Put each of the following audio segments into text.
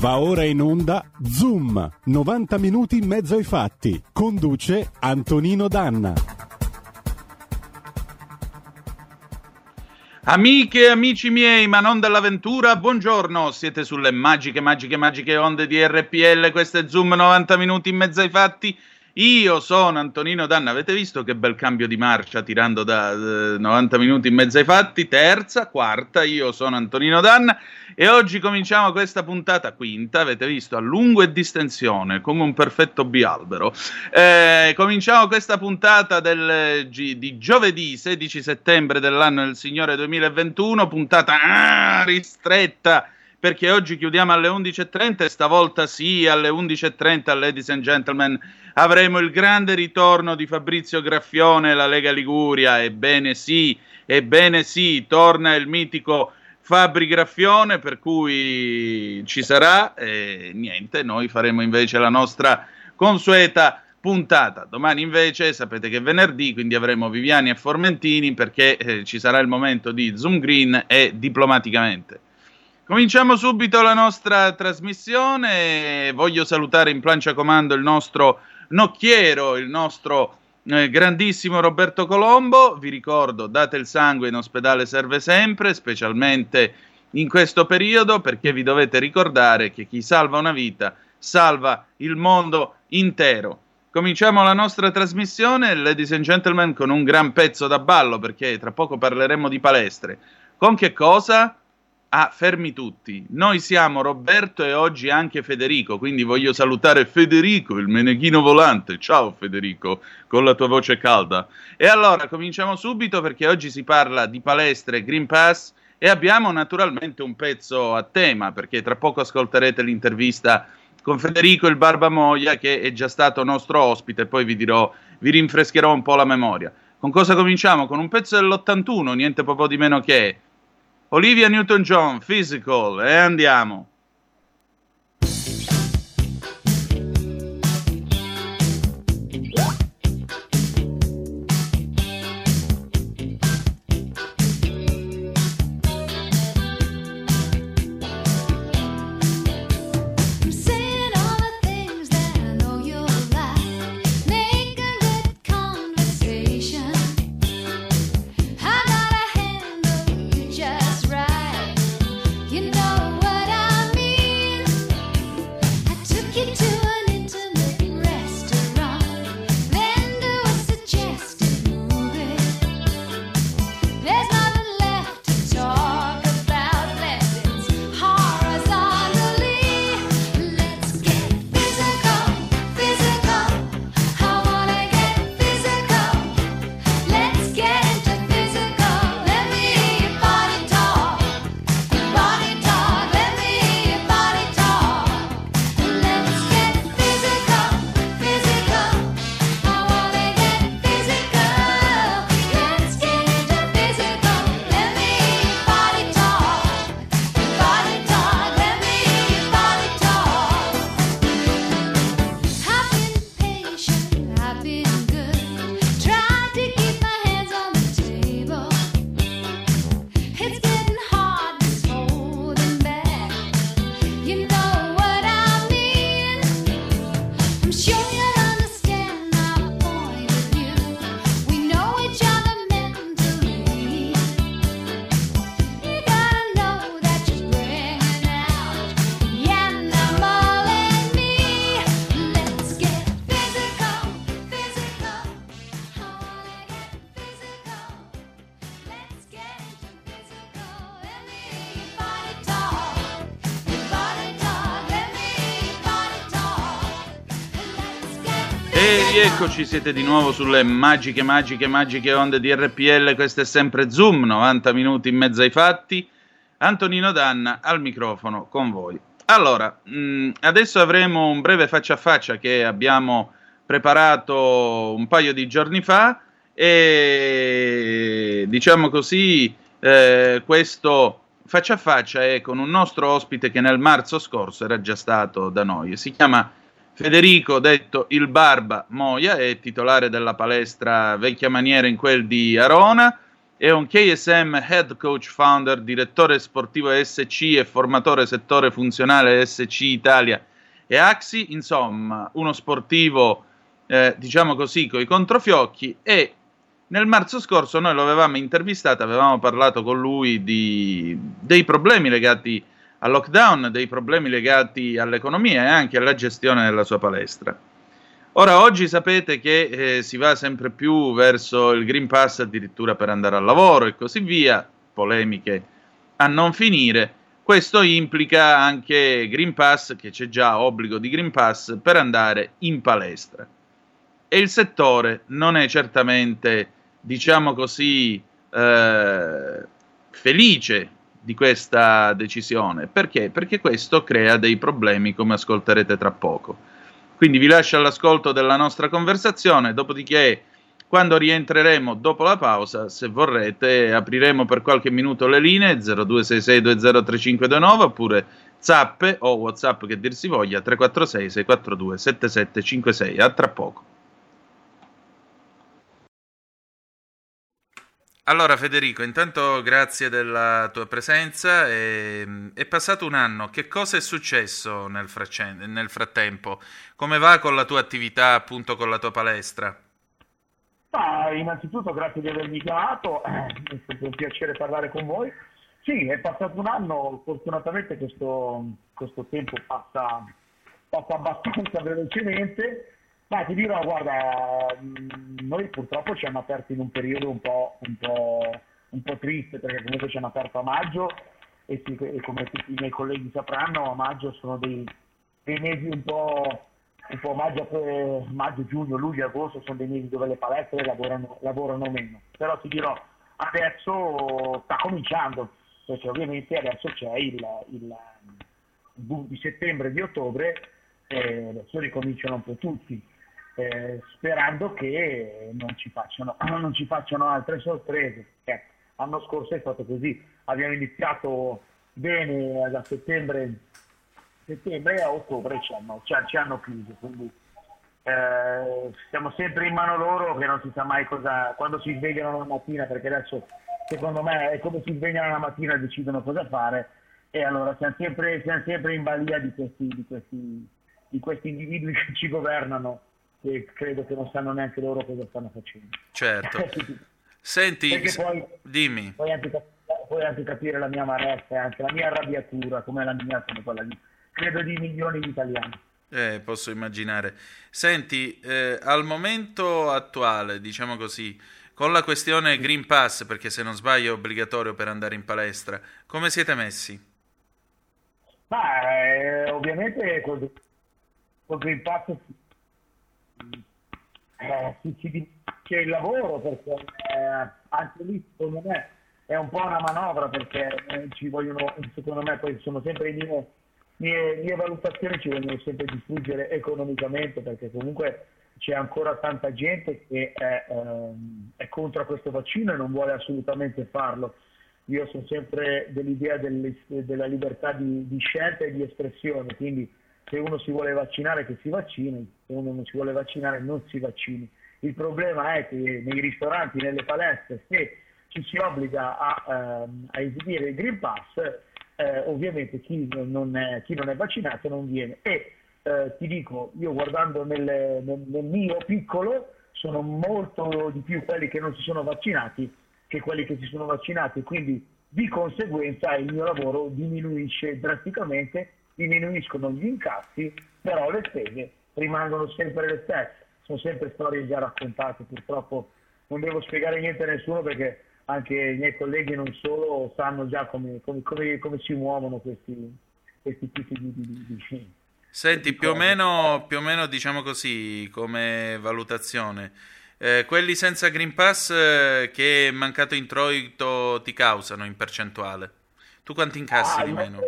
Va ora in onda Zoom, 90 minuti in mezzo ai fatti. Conduce Antonino Danna. Amiche e amici miei, ma non dell'avventura, buongiorno, siete sulle magiche, magiche, magiche onde di RPL, questo è Zoom 90 minuti in mezzo ai fatti. Io sono Antonino Danna, avete visto che bel cambio di marcia tirando da eh, 90 minuti in mezzo ai fatti? Terza, quarta, io sono Antonino Danna e oggi cominciamo questa puntata quinta, avete visto, a lungo e distensione, come un perfetto bialbero. Eh, cominciamo questa puntata del, di giovedì 16 settembre dell'anno del Signore 2021, puntata ah, ristretta perché oggi chiudiamo alle 11.30 e stavolta sì, alle 11.30, ladies and gentlemen, avremo il grande ritorno di Fabrizio Graffione la Lega Liguria. Ebbene sì, ebbene sì, torna il mitico Fabri Graffione, per cui ci sarà e niente, noi faremo invece la nostra consueta puntata. Domani invece sapete che è venerdì, quindi avremo Viviani e Formentini perché eh, ci sarà il momento di Zoom Green e diplomaticamente. Cominciamo subito la nostra trasmissione. Voglio salutare in plancia comando il nostro nocchiero, il nostro eh, grandissimo Roberto Colombo. Vi ricordo, date il sangue in ospedale serve sempre, specialmente in questo periodo, perché vi dovete ricordare che chi salva una vita salva il mondo intero. Cominciamo la nostra trasmissione, ladies and gentlemen, con un gran pezzo da ballo, perché tra poco parleremo di palestre. Con che cosa? Ah, fermi tutti. Noi siamo Roberto e oggi anche Federico, quindi voglio salutare Federico, il meneghino volante. Ciao Federico, con la tua voce calda. E allora cominciamo subito perché oggi si parla di palestre Green Pass e abbiamo naturalmente un pezzo a tema, perché tra poco ascolterete l'intervista con Federico il Barbamoia che è già stato nostro ospite, poi vi dirò, vi rinfrescherò un po' la memoria. Con cosa cominciamo? Con un pezzo dell'81, niente proprio di meno che Olivia Newton-John, Physical, e andiamo. E rieccoci, siete di nuovo sulle magiche, magiche, magiche onde di RPL. Questo è sempre Zoom, 90 minuti in mezzo ai fatti. Antonino Danna al microfono con voi. Allora, mh, mm, adesso avremo un breve faccia a faccia che abbiamo preparato un paio di giorni fa e diciamo così, eh, questo faccia a faccia è con un nostro ospite che nel marzo scorso era già stato da noi. Si chiama Federico, detto il Barba Moia, è titolare della palestra Vecchia Maniera in quel di Arona, è un KSM Head Coach Founder, direttore sportivo SC e formatore settore funzionale SC Italia e Axi, insomma, uno sportivo, eh, diciamo così, coi controfiocchi e nel marzo scorso noi lo avevamo intervistato, avevamo parlato con lui di, dei problemi legati a al lockdown, dei problemi legati all'economia e anche alla gestione della sua palestra. Ora, oggi sapete che eh, si va sempre più verso il Green Pass addirittura per andare al lavoro e così via, polemiche a non finire. Questo implica anche Green Pass, che c'è già obbligo di Green Pass per andare in palestra. E il settore non è certamente, diciamo così, eh, felice di questa decisione. Perché? Perché questo crea dei problemi, come ascolterete tra poco. Quindi vi lascio all'ascolto della nostra conversazione, dopodiché quando rientreremo dopo la pausa, se vorrete, apriremo per qualche minuto le linee 0266203529 oppure zappe o whatsapp che dir si voglia 346 642 7756. A tra poco. Allora Federico, intanto grazie della tua presenza. E, è passato un anno, che cosa è successo nel, fraccen- nel, frattempo? Come va con la tua attività, appunto con la tua palestra? Ah, innanzitutto grazie di avermi chiamato, è stato un piacere parlare con voi. Sì, è passato un anno, fortunatamente questo, questo tempo passa, passa abbastanza velocemente ma ti dirò, guarda, mm, noi purtroppo ci hanno aperto in un periodo un po', un po', un po triste, perché comunque ci hanno aperto a maggio e, si, e, come tutti i miei colleghi sapranno, a maggio sono dei, dei mesi un po', un po' maggio, maggio, giugno, luglio, agosto, sono dei mesi dove le palestre lavorano, lavorano meno. Però ti dirò, adesso sta cominciando, perché ovviamente adesso c'è il, il boom di settembre e di ottobre, e adesso ricominciano un po' tutti eh, sperando che non ci, facciano, non ci facciano altre sorprese. Eh, l'anno scorso è stato così, abbiamo iniziato bene da settembre, settembre e a ottobre ci hanno, ci, ci hanno chiuso, quindi eh, siamo sempre in mano loro che non si sa mai cosa, quando si svegliano la mattina, perché adesso secondo me è come si svegliano la mattina e decidono cosa fare e allora siamo sempre, siamo sempre in balia di questi, di, questi, di questi individui che ci governano e credo che non sanno neanche loro cosa stanno facendo. Certo. Senti, poi, dimmi. Puoi anche, puoi anche, capire la mia amarezza e anche la mia arrabbiatura, come la mia, come quella di, credo di milioni di italiani. Eh, posso immaginare. Senti, eh, al momento attuale, diciamo così, con la questione Green Pass, perché se non sbaglio è obbligatorio per andare in palestra, come siete messi? Ma eh, ovviamente col, col Green Pass eh, si, c'è il lavoro perché eh, anche lì secondo me è un po' una manovra perché eh, ci vogliono, secondo me poi sono sempre le mie, mie, mie valutazioni ci vogliono sempre distruggere economicamente perché comunque c'è ancora tanta gente che è, ehm, è contro questo vaccino e non vuole assolutamente farlo. Io sono sempre dell'idea della libertà di, di scelta e di espressione, quindi se uno si vuole vaccinare che si vaccini, se uno non si vuole vaccinare non si vaccini. Il problema è che nei ristoranti, nelle palestre, se ci si obbliga a, ehm, a esibire il Green Pass, eh, ovviamente chi non, è, chi non, è, vaccinato non viene. E eh, ti dico, io guardando nel, nel, nel mio piccolo, sono molto di più quelli che non si sono vaccinati che quelli che si sono vaccinati, quindi di conseguenza il mio lavoro diminuisce drasticamente diminuiscono gli incassi, però le spese rimangono sempre le stesse. Sono sempre storie già raccontate, purtroppo non devo spiegare niente a nessuno perché anche i miei colleghi non solo sanno già come, come, come, come si muovono questi, questi tipi di, di, di, Senti, più o, meno, più o meno, diciamo così, come valutazione, eh, quelli senza Green Pass eh, che mancato introito ti causano in percentuale? Tu quanti incassi ah, di meno?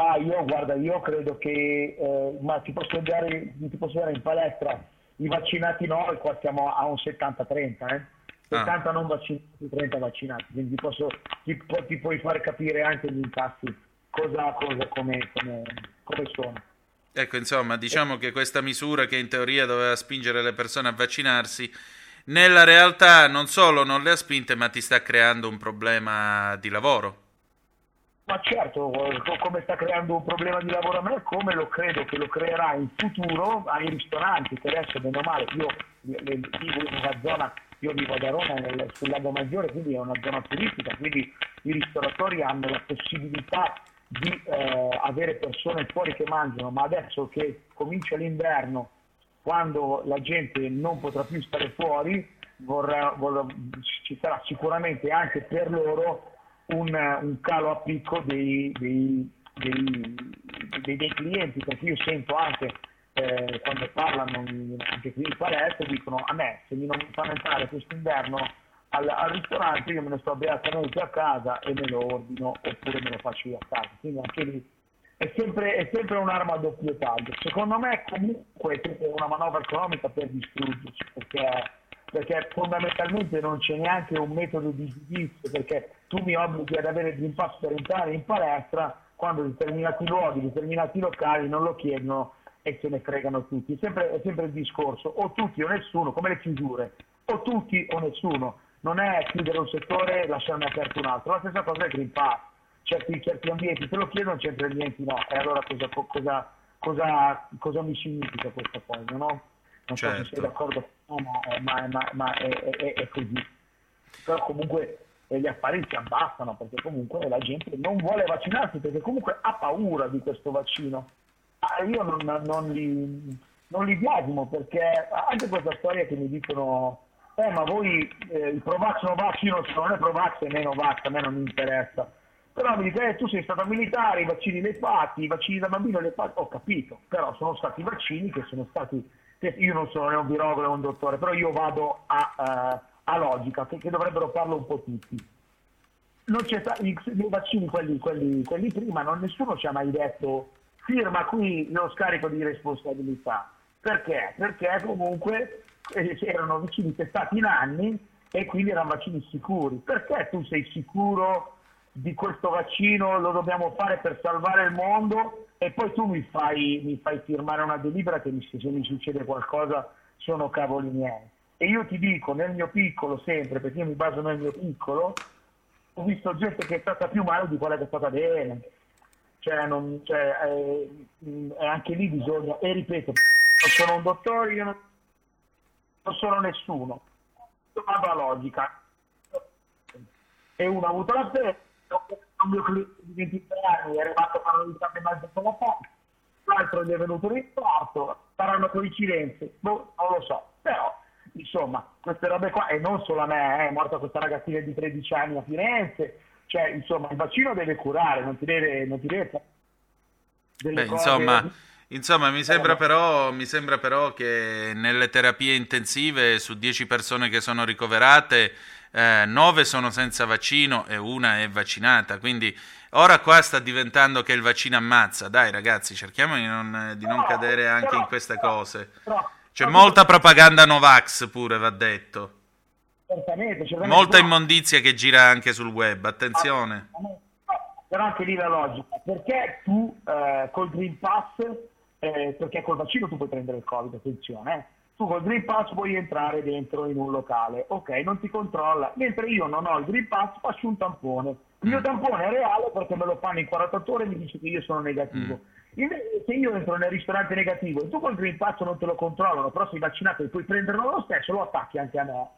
Ah, io guarda, io credo che, eh, ma ti posso, dare, ti posso dare in palestra, i vaccinati no, e qua siamo a un 70-30, eh? 70 ah. non vaccinati, 30 vaccinati, quindi posso, ti, ti, puoi fare capire anche gli incassi cosa, cosa come, come, come sono. Ecco, insomma, diciamo che questa misura che in teoria doveva spingere le persone a vaccinarsi, nella realtà non solo non le ha spinte, ma ti sta creando un problema di lavoro. Ma certo, come sta creando un problema di lavoro a me, come lo credo che lo creerà in futuro ai ristoranti, che adesso meno male, io vivo in una zona, io vivo da Roma nel, sul Lago Maggiore, quindi è una zona turistica, quindi i ristoratori hanno la possibilità di eh, avere persone fuori che mangiano, ma adesso che comincia l'inverno, quando la gente non potrà più stare fuori, vorrà, vorrà, ci sarà sicuramente anche per loro un, un calo a picco dei, dei, dei, dei, clienti, perché io sento anche eh, quando parlano anche qui in palestra, dicono a me se mi non fanno entrare quest'inverno al, al, ristorante io me ne sto beatamente a casa e me lo ordino oppure me lo faccio io a casa. Quindi anche lì è sempre, è sempre un'arma a doppio taglio. Secondo me comunque è una manovra economica per distruggerci, perché, perché fondamentalmente non c'è neanche un metodo di giudizio, perché tu mi obblighi ad avere il Green Pass per entrare in palestra quando determinati luoghi, determinati locali non lo chiedono e se ne fregano tutti. È sempre, è sempre il discorso, o tutti o nessuno, come le chiusure, o tutti o nessuno non è chiudere un settore e lasciarne aperto un altro. La stessa cosa è Green Pass. Certi, certi ambienti te lo chiedono, certi ambienti no. E allora cosa, cosa, cosa, cosa mi significa questa cosa, no? Non certo. so se sei certo. d'accordo con me, ma, ma, ma è, è, è, così. Però comunque gli affari si abbassano perché comunque la gente non vuole vaccinarsi perché comunque ha paura di questo vaccino. Ah, io non, non, li, non li biasimo perché anche questa storia che mi dicono eh ma voi eh, il Provax non so, non è Provax e meno Novax, a me non mi interessa. Però mi dice, eh, tu sei stato militare, i vaccini li hai fatti, i vaccini da bambino li hai fatti, ho capito, però sono stati vaccini che sono stati, io non sono né un virologo né un dottore, però io vado a, uh, a logica, che, che, dovrebbero farlo un po' tutti. Non stato, i, i vaccini, quelli, quelli, quelli prima, non, nessuno ci ha mai detto firma qui lo scarico di responsabilità. Perché? Perché comunque eh, erano vaccini testati in anni e quindi erano vaccini sicuri. Perché tu sei sicuro di questo vaccino, lo dobbiamo fare per salvare il mondo e poi tu mi fai, mi fai firmare una delibera che mi, se mi succede qualcosa sono cavoli miei. E io ti dico, nel mio piccolo sempre, perché io mi baso nel mio piccolo, ho visto gente che è stata più male di quella che è stata bene. Cioè, non, cioè eh, anche lì bisogna, e ripeto, sono un dottore, io non non sono nessuno. Vado a logica. E uno ha avuto la fede, un mio cliente di 23 anni è arrivato a un e mezzo con la l'altro gli è venuto l'infarto, saranno coincidenze, boh, non lo so, però insomma queste robe qua, e non solo a me, eh, è morta questa ragazzina di 13 anni a Firenze, cioè insomma il vaccino deve curare, non ti deve... Non ti deve Beh, cose... insomma Insomma, mi sembra, però, mi sembra però che nelle terapie intensive su 10 persone che sono ricoverate, eh, 9 sono senza vaccino e una è vaccinata. Quindi ora qua sta diventando che il vaccino ammazza. Dai ragazzi, cerchiamo di non, di non cadere anche in queste cose. C'è molta propaganda Novax pure, va detto. Molta immondizia che gira anche sul web, attenzione. Però anche lì la logica, perché tu eh, col Green Pass eh, perché col vaccino tu puoi prendere il Covid, attenzione, eh. tu col Green Pass puoi entrare dentro in un locale, ok, non ti controlla, mentre io non ho il Green Pass faccio un tampone, il mio mm. tampone è reale perché me lo fanno in 48 ore e mi dice che io sono negativo. Mm. Se io entro nel ristorante negativo e tu col Green Pass non te lo controllano, però sei vaccinato e puoi prenderlo lo stesso, lo attacchi anche a me.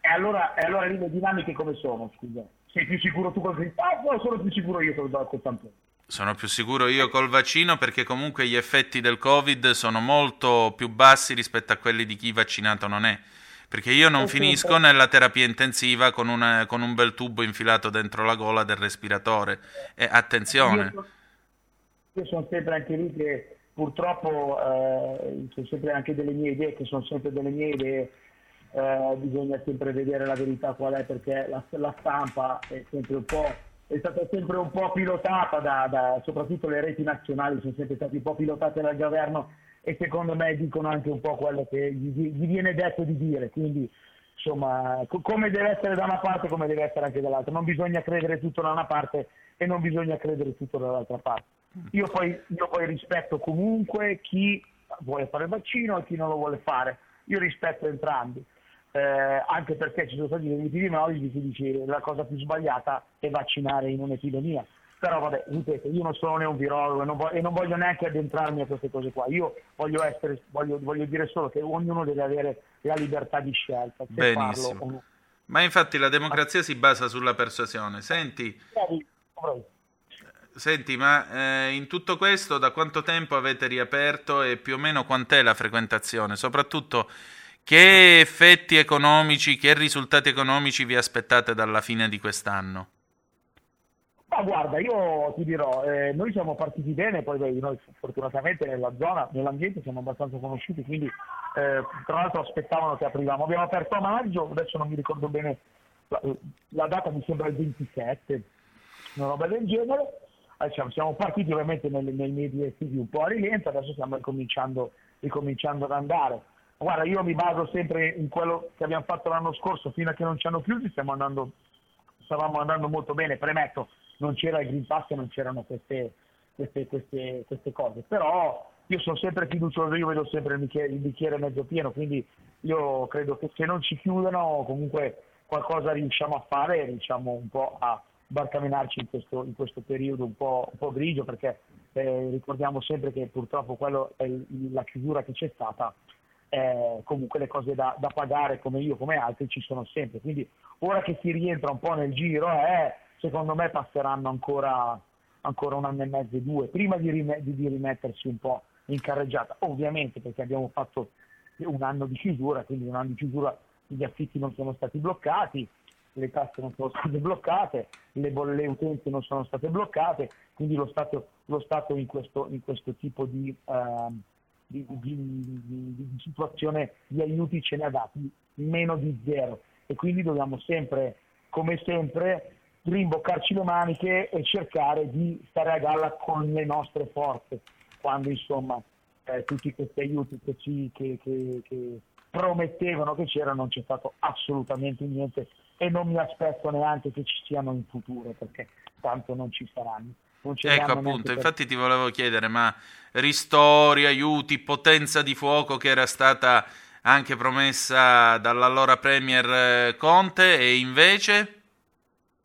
E allora, e allora lì le dinamiche come sono, scusa? Sei più sicuro tu col Green Pass o sono più sicuro io col, col tampone? Sono più sicuro io col vaccino perché comunque gli effetti del Covid sono molto più bassi rispetto a quelli di chi vaccinato non è. Perché io non finisco nella terapia intensiva con, una, con un bel tubo infilato dentro la gola del respiratore. E attenzione. Io sono sempre anche lì che purtroppo eh, sono sempre anche delle mie idee, che sono sempre delle mie idee, eh, bisogna sempre vedere la verità qual è perché la, la stampa è sempre un po' è stata sempre un po' pilotata da, da, soprattutto le reti nazionali sono sempre state un po' pilotate dal governo e secondo me dicono anche un po' quello che gli, gli viene detto di dire. Quindi insomma come deve essere da una parte come deve essere anche dall'altra. Non bisogna credere tutto da una parte e non bisogna credere tutto dall'altra parte io poi, io poi rispetto comunque chi vuole fare il vaccino e chi non lo vuole fare io rispetto entrambi eh, anche perché ci sono stati degli epidemiologi che dice la cosa più sbagliata è vaccinare in un'epidemia. Però vabbè, ripeto, io non sono né un virologo e non, voglio, e non voglio neanche addentrarmi a queste cose qua. Io voglio, essere, voglio, voglio dire solo che ognuno deve avere la libertà di scelta. Benissimo. Farlo, Ma infatti la democrazia si basa sulla persuasione. Senti, Senti, ma eh, in tutto questo da quanto tempo avete riaperto e più o meno quant'è la frequentazione? Soprattutto che effetti economici, che risultati economici vi aspettate dalla fine di quest'anno? Ma guarda, io ti dirò, eh, noi siamo partiti bene, poi beh, noi fortunatamente nella zona, nell'ambiente siamo abbastanza conosciuti, quindi eh, tra l'altro aspettavano che aprivamo. Abbiamo aperto a maggio, adesso non mi ricordo bene la, la data, mi sembra il 27, una roba del genere. Diciamo, siamo partiti ovviamente nei, nei mesi estivi un po' a rilento, adesso stiamo ricominciando, ricominciando ad andare. Guarda, io mi baso sempre in quello che abbiamo fatto l'anno scorso, fino a che non ci hanno chiusi, stiamo andando, stavamo andando molto bene, premetto, non c'era il Green Pass e non c'erano queste, queste, queste, queste cose, però io sono sempre fiducioso, io vedo sempre il bicchiere, il bicchiere, mezzo pieno, quindi io credo che se non ci chiudono comunque qualcosa riusciamo a fare, riusciamo un po' a barcamenarci in questo, in questo periodo un po', un po grigio, perché eh, ricordiamo sempre che purtroppo quello è la chiusura che c'è stata eh, comunque le cose da, da, pagare come io, come altri ci sono sempre. Quindi ora che si rientra un po' nel giro, eh, secondo me passeranno ancora, ancora un anno e mezzo e due, prima di, rim- di, rimettersi un po' in carreggiata. Ovviamente perché abbiamo fatto un anno di chiusura, quindi un anno di chiusura gli affitti non sono stati bloccati, le tasse non sono state bloccate, le, le utenze non sono state bloccate, quindi lo Stato, lo Stato in, questo, in, questo, tipo di... Uh, di, di, di, situazione di aiuti ce ne ha dati meno di zero. E quindi dobbiamo sempre, come sempre, rimboccarci le maniche e cercare di stare a galla con le nostre forze quando insomma eh, tutti questi aiuti che, ci, che, che, che promettevano che c'erano non c'è stato assolutamente niente e non mi aspetto neanche che ci siano in futuro perché tanto non ci saranno. Ecco appunto, infatti ti volevo chiedere, ma ristori, aiuti, potenza di fuoco che era stata anche promessa dall'allora Premier eh, Conte e invece?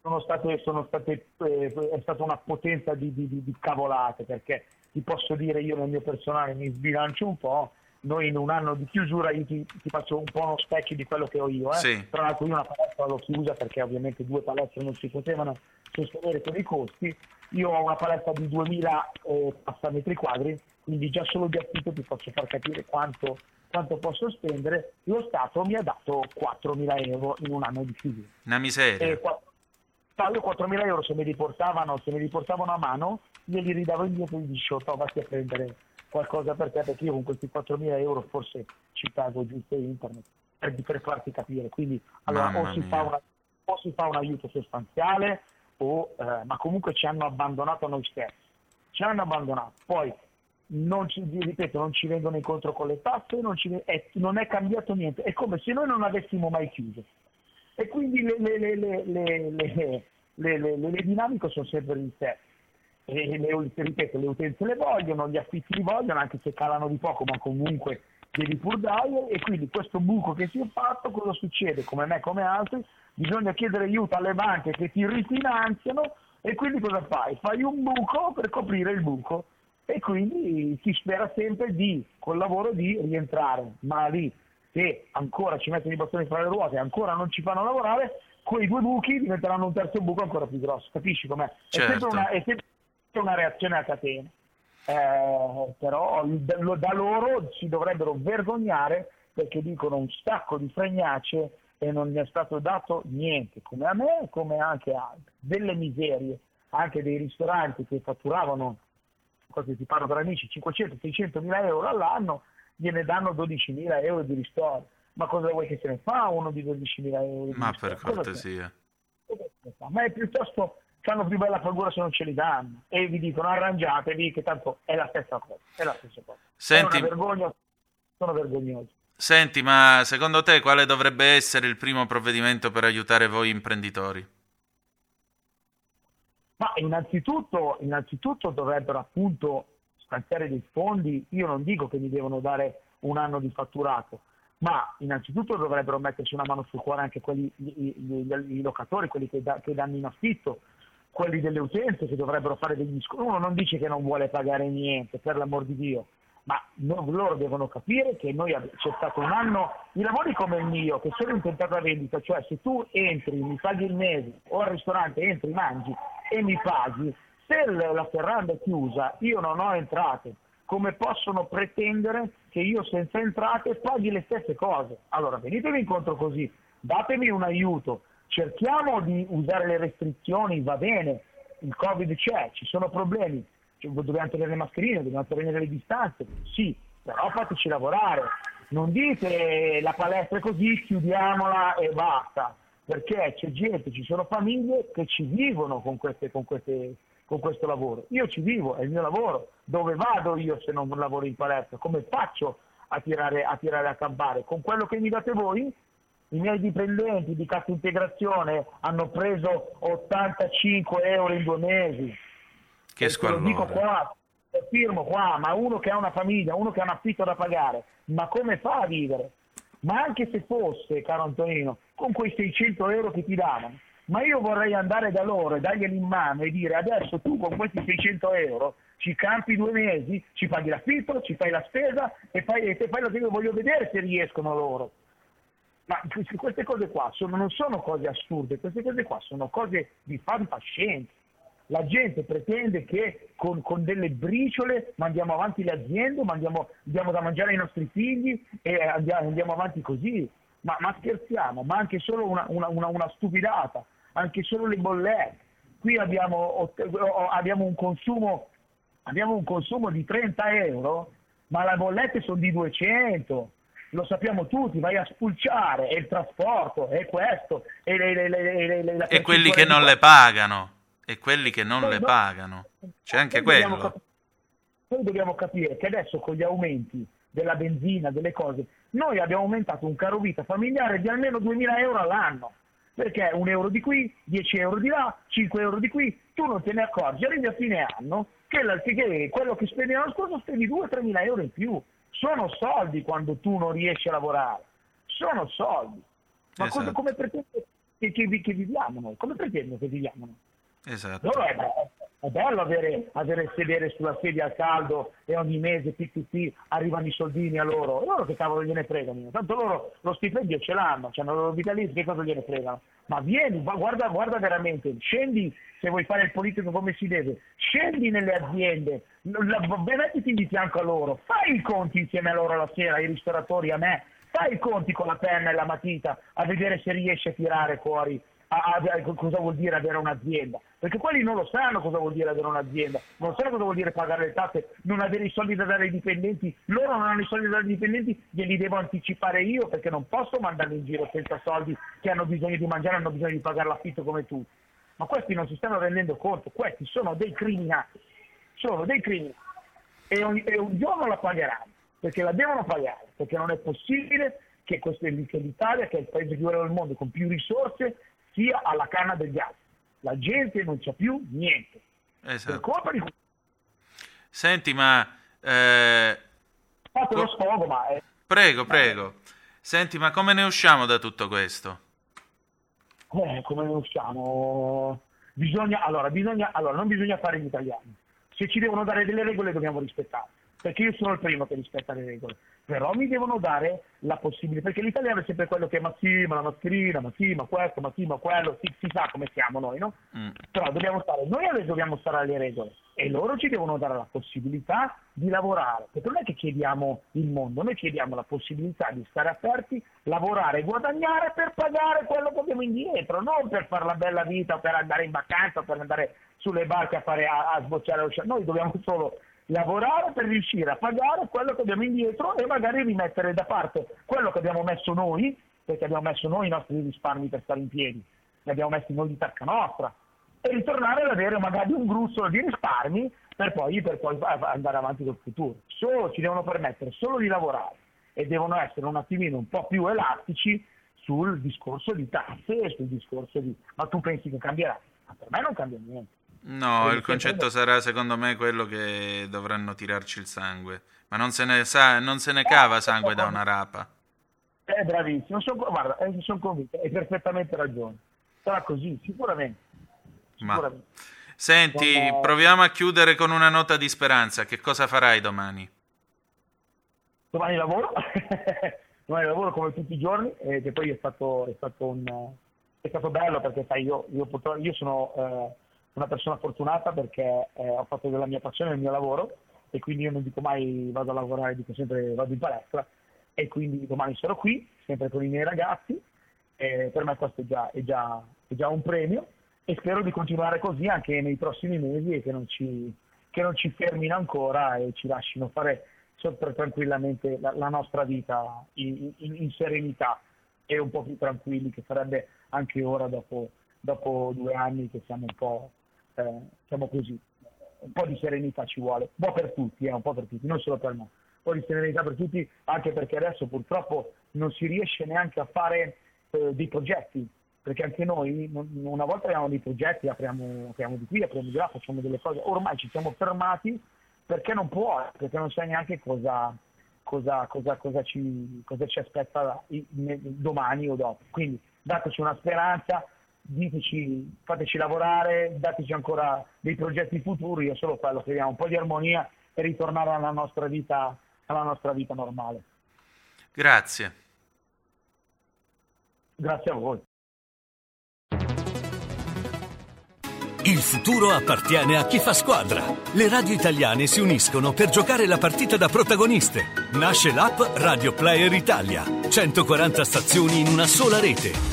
Sono state, sono state, eh, è stata una potenza di, di, di, cavolate perché ti posso dire io nel mio personale mi sbilancio un po', noi in un anno di chiusura io ti, ti faccio un po' uno specchio di quello che ho io, eh? sì. tra l'altro io una palestra l'ho chiusa perché ovviamente due palestre non si potevano sostenere per i costi, io ho una palestra di 2000 eh, metri quadri, quindi già solo di affitto ti posso far capire quanto, quanto posso spendere. Lo Stato mi ha dato 4.000 euro in un anno di chiusura. Una miseria. E, qua, io 4.000 euro se me li portavano, se me li portavano a mano, glieli ridavo indietro e gli dicevo, vatti a prendere qualcosa per te, perché io con questi 4.000 euro forse ci pago giusto internet, per, per farti capire. Quindi allora, o si, una, o si fa un aiuto sostanziale, o, eh, ma comunque ci hanno abbandonato a noi stessi, ci hanno abbandonato. Poi, non ci, ripeto, non ci vengono incontro con le tasse, non, ci, è, non, è cambiato niente, è come se noi non avessimo mai chiuso. E quindi le, le, le, le dinamiche sono sempre le stesse. E le, ripeto, le utenze le vogliono, gli affitti li vogliono, anche se calano di poco, ma comunque devi pur dare. E quindi questo buco che si è fatto, cosa succede? Come me, come altri, bisogna chiedere aiuto alle banche che ti rifinanziano e quindi cosa fai? Fai un buco per coprire il buco e quindi si spera sempre di, col lavoro di rientrare, ma lì se ancora ci mettono i bastoni fra le ruote e ancora non ci fanno lavorare, quei due buchi diventeranno un terzo buco ancora più grosso, capisci com'è? Certo. È, sempre una, è sempre una reazione a catena, eh, però da loro si dovrebbero vergognare perché dicono un sacco di fregnace e non gli è stato dato niente, come a me come anche a altri. Delle miserie, anche dei ristoranti che fatturavano così ti parlo tra amici, 500-600 mila euro all'anno, gliene danno 12 mila euro di ristoro. Ma cosa vuoi che se ne fa uno di 12 mila euro? Ma per cortesia. Ma è piuttosto fanno più bella figura se non ce li danno e vi dicono arrangiatevi che tanto è la stessa cosa. È la stessa cosa. Senti, vergogna, sono vergognosi. Senti, ma secondo te quale dovrebbe essere il primo provvedimento per aiutare voi imprenditori? Ma innanzitutto, innanzitutto dovrebbero appunto stanziare dei fondi, io non dico che mi devono dare un anno di fatturato, ma innanzitutto dovrebbero metterci una mano sul cuore anche quelli, i, i, i locatori, quelli che, da, che, danno in affitto, quelli delle utenze che dovrebbero fare degli sconti. Uno non dice che non vuole pagare niente, per l'amor di Dio, ma no, loro devono capire che noi c'è stato un anno, i lavori come il mio, che sono in tentata vendita, cioè se tu entri, mi paghi il mese, o al ristorante entri, mangi e mi paghi, se la serranda è chiusa io non ho entrate, come possono pretendere che io senza entrate paghi le stesse cose? Allora venitemi incontro così, datemi un aiuto, cerchiamo di usare le restrizioni, va bene, il Covid c'è, ci sono problemi, dobbiamo tenere le mascherine, dobbiamo tenere le distanze, sì, però fateci lavorare. Non dite la palestra è così, chiudiamola e basta, perché c'è gente, ci sono famiglie che ci vivono con, queste, con, queste, con questo lavoro. Io ci vivo, è il mio lavoro. Dove vado io se non lavoro in palestra? Come faccio a tirare a, tirare a campare? Con quello che mi date voi? I miei dipendenti di cassa integrazione hanno preso 85 euro in due mesi. Che squallore. Lo dico qua, lo firmo qua, ma uno che ha una famiglia, uno che ha un affitto da pagare, ma come fa a vivere? Ma anche se fosse, caro Antonino, con quei 600 euro che ti davano, ma io vorrei andare da loro e darglieli in mano e dire adesso tu con questi 600 euro ci campi due mesi, ci paghi l'affitto, ci fai la spesa e fai, e fai lo che io voglio vedere se riescono loro. Ma queste cose qua sono, non sono cose assurde, queste cose qua sono cose di fantascienza. La gente pretende che con, con, delle briciole mandiamo avanti le aziende, mandiamo, diamo da mangiare ai nostri figli e andiamo, andiamo avanti così. Ma, ma, scherziamo, ma anche solo una, una, una, una, stupidata, anche solo le bollette. Qui abbiamo, abbiamo, un consumo, abbiamo un consumo di 30 euro, ma le bollette sono di 200 lo sappiamo tutti, vai a spulciare, è il trasporto, è questo, e, le, le, le, e quelli che non le pagano e quelli che non le pagano. C'è anche quello. Cap- noi dobbiamo capire che adesso con gli aumenti della benzina, delle cose, noi abbiamo aumentato un caro vita familiare di almeno 2.000 euro all'anno. Perché un euro di qui, 10 euro di là, 5 euro di qui, tu non te ne accorgi, arrivi a fine anno che, che quello che spendi l'anno scorso spendi 2-3 mila euro in più. Sono soldi quando tu non riesci a lavorare, sono soldi. Ma esatto. cosa, come pretendi che, che, che viviamo noi? Come pretendono che viviamo noi? Esatto. Loro è, è bello avere, avere sedere sulla sedia al caldo e ogni mese PTP arrivano i soldini a loro. loro che cavolo gliene fregano? Tanto loro lo stipendio ce l'hanno, hanno la loro vitalizio, che cosa gliene fregano? Ma vieni, guarda, guarda veramente, scendi se vuoi fare il politico come si deve, scendi nelle aziende, mettiti di fianco a loro, fai i conti insieme a loro la sera, ai ristoratori, a me, fai i conti con la penna e la matita a vedere se riesci a tirare fuori a, a, cosa vuol dire avere un'azienda, perché quelli non lo sanno cosa vuol dire avere un'azienda, non sanno cosa vuol dire pagare le tasse, non avere i soldi da dare ai dipendenti, loro non hanno i soldi da dare ai dipendenti, glieli devo anticipare io perché non posso mandarli in giro senza soldi che hanno bisogno di mangiare, hanno bisogno di pagare l'affitto come tutti. Ma questi non si stanno rendendo conto, questi sono dei criminali, sono dei criminali e un, e un giorno la pagheranno, perché la devono pagare, perché non è possibile che, questo, che l'Italia, che è il paese più bello del mondo con più risorse, sia alla canna degli altri. La gente non c'ha più niente. Esatto. Per colpa di... Senti, ma... Eh... Fate lo sfogo, ma... È... Prego, prego. Senti, ma come ne usciamo da tutto questo? Eh, come ne usciamo? Bisogna, allora, bisogna, allora, non bisogna fare gli italiani. Se ci devono dare delle regole dobbiamo rispettare, perché io sono il primo che rispetta le regole però mi devono dare la possibilità, perché l'italiano è sempre quello che ma sì, ma la mascherina, ma sì, ma questo, ma sì, ma quello, si, si sa come siamo noi, no? Mm. Però dobbiamo stare, noi adesso dobbiamo stare alle regole e loro ci devono dare la possibilità di lavorare, perché non è che chiediamo il mondo, noi chiediamo la possibilità di stare aperti, lavorare guadagnare per pagare quello che abbiamo indietro, non per fare la bella vita, per andare in vacanza, per andare sulle barche a, fare, a, a sbocciare l'oceano, noi dobbiamo solo lavorare per riuscire a pagare quello che abbiamo indietro e magari rimettere da parte quello che abbiamo messo noi, perché abbiamo messo noi i nostri risparmi per stare in piedi, li abbiamo messi noi di tacca nostra, e ritornare ad avere magari un gruzzolo di risparmi per poi, per poi andare avanti col futuro. Solo ci devono permettere solo di lavorare e devono essere un attimino un po' più elastici sul discorso di tasse e sul discorso di ma tu pensi che cambierà? Ma per me non cambia niente. No, il concetto sarà secondo me quello che dovranno tirarci il sangue, ma non se ne, sa, non se ne eh, cava sangue da una rapa. È bravissimo, sono, guarda, eh, sono convinto, hai perfettamente ragione. Sarà così, sicuramente. sicuramente. Ma... Senti, Sono... proviamo a chiudere con una nota di speranza. Che cosa farai domani? Domani lavoro, domani lavoro come tutti i giorni, e che poi è stato, è stato, un, è stato bello perché sai, io, io, io sono eh, una persona fortunata perché eh, ho fatto della mia passione il mio lavoro e quindi io non dico mai vado a lavorare, dico sempre vado in palestra e quindi domani sarò qui, sempre con i miei ragazzi, e per me questo è già, è già, è già un premio e spero di continuare così anche nei prossimi mesi e che non ci, che non ci fermino ancora e ci lasciano fare super tranquillamente la, la nostra vita in, in, in, serenità e un po' più tranquilli che sarebbe anche ora dopo, dopo due anni che siamo un po' eh, siamo così un po' di serenità ci vuole un po' per tutti, eh, un po' per tutti non solo per me un po' di serenità per tutti anche perché adesso purtroppo non si riesce neanche a fare eh, dei progetti perché anche noi una volta abbiamo dei progetti, apriamo, apriamo di qui, apriamo di là, facciamo delle cose, ormai ci siamo fermati perché non può, perché non sai neanche cosa, cosa, cosa, cosa, ci, cosa ci, aspetta domani o dopo. Quindi dateci una speranza, diteci, fateci lavorare, dateci ancora dei progetti futuri, è solo quello che vediamo, un po' di armonia e ritornare alla nostra vita, alla nostra vita normale. Grazie. Grazie a voi. Il futuro appartiene a chi fa squadra. Le radio italiane si uniscono per giocare la partita da protagoniste. Nasce l'app Radio Player Italia. 140 stazioni in una sola rete.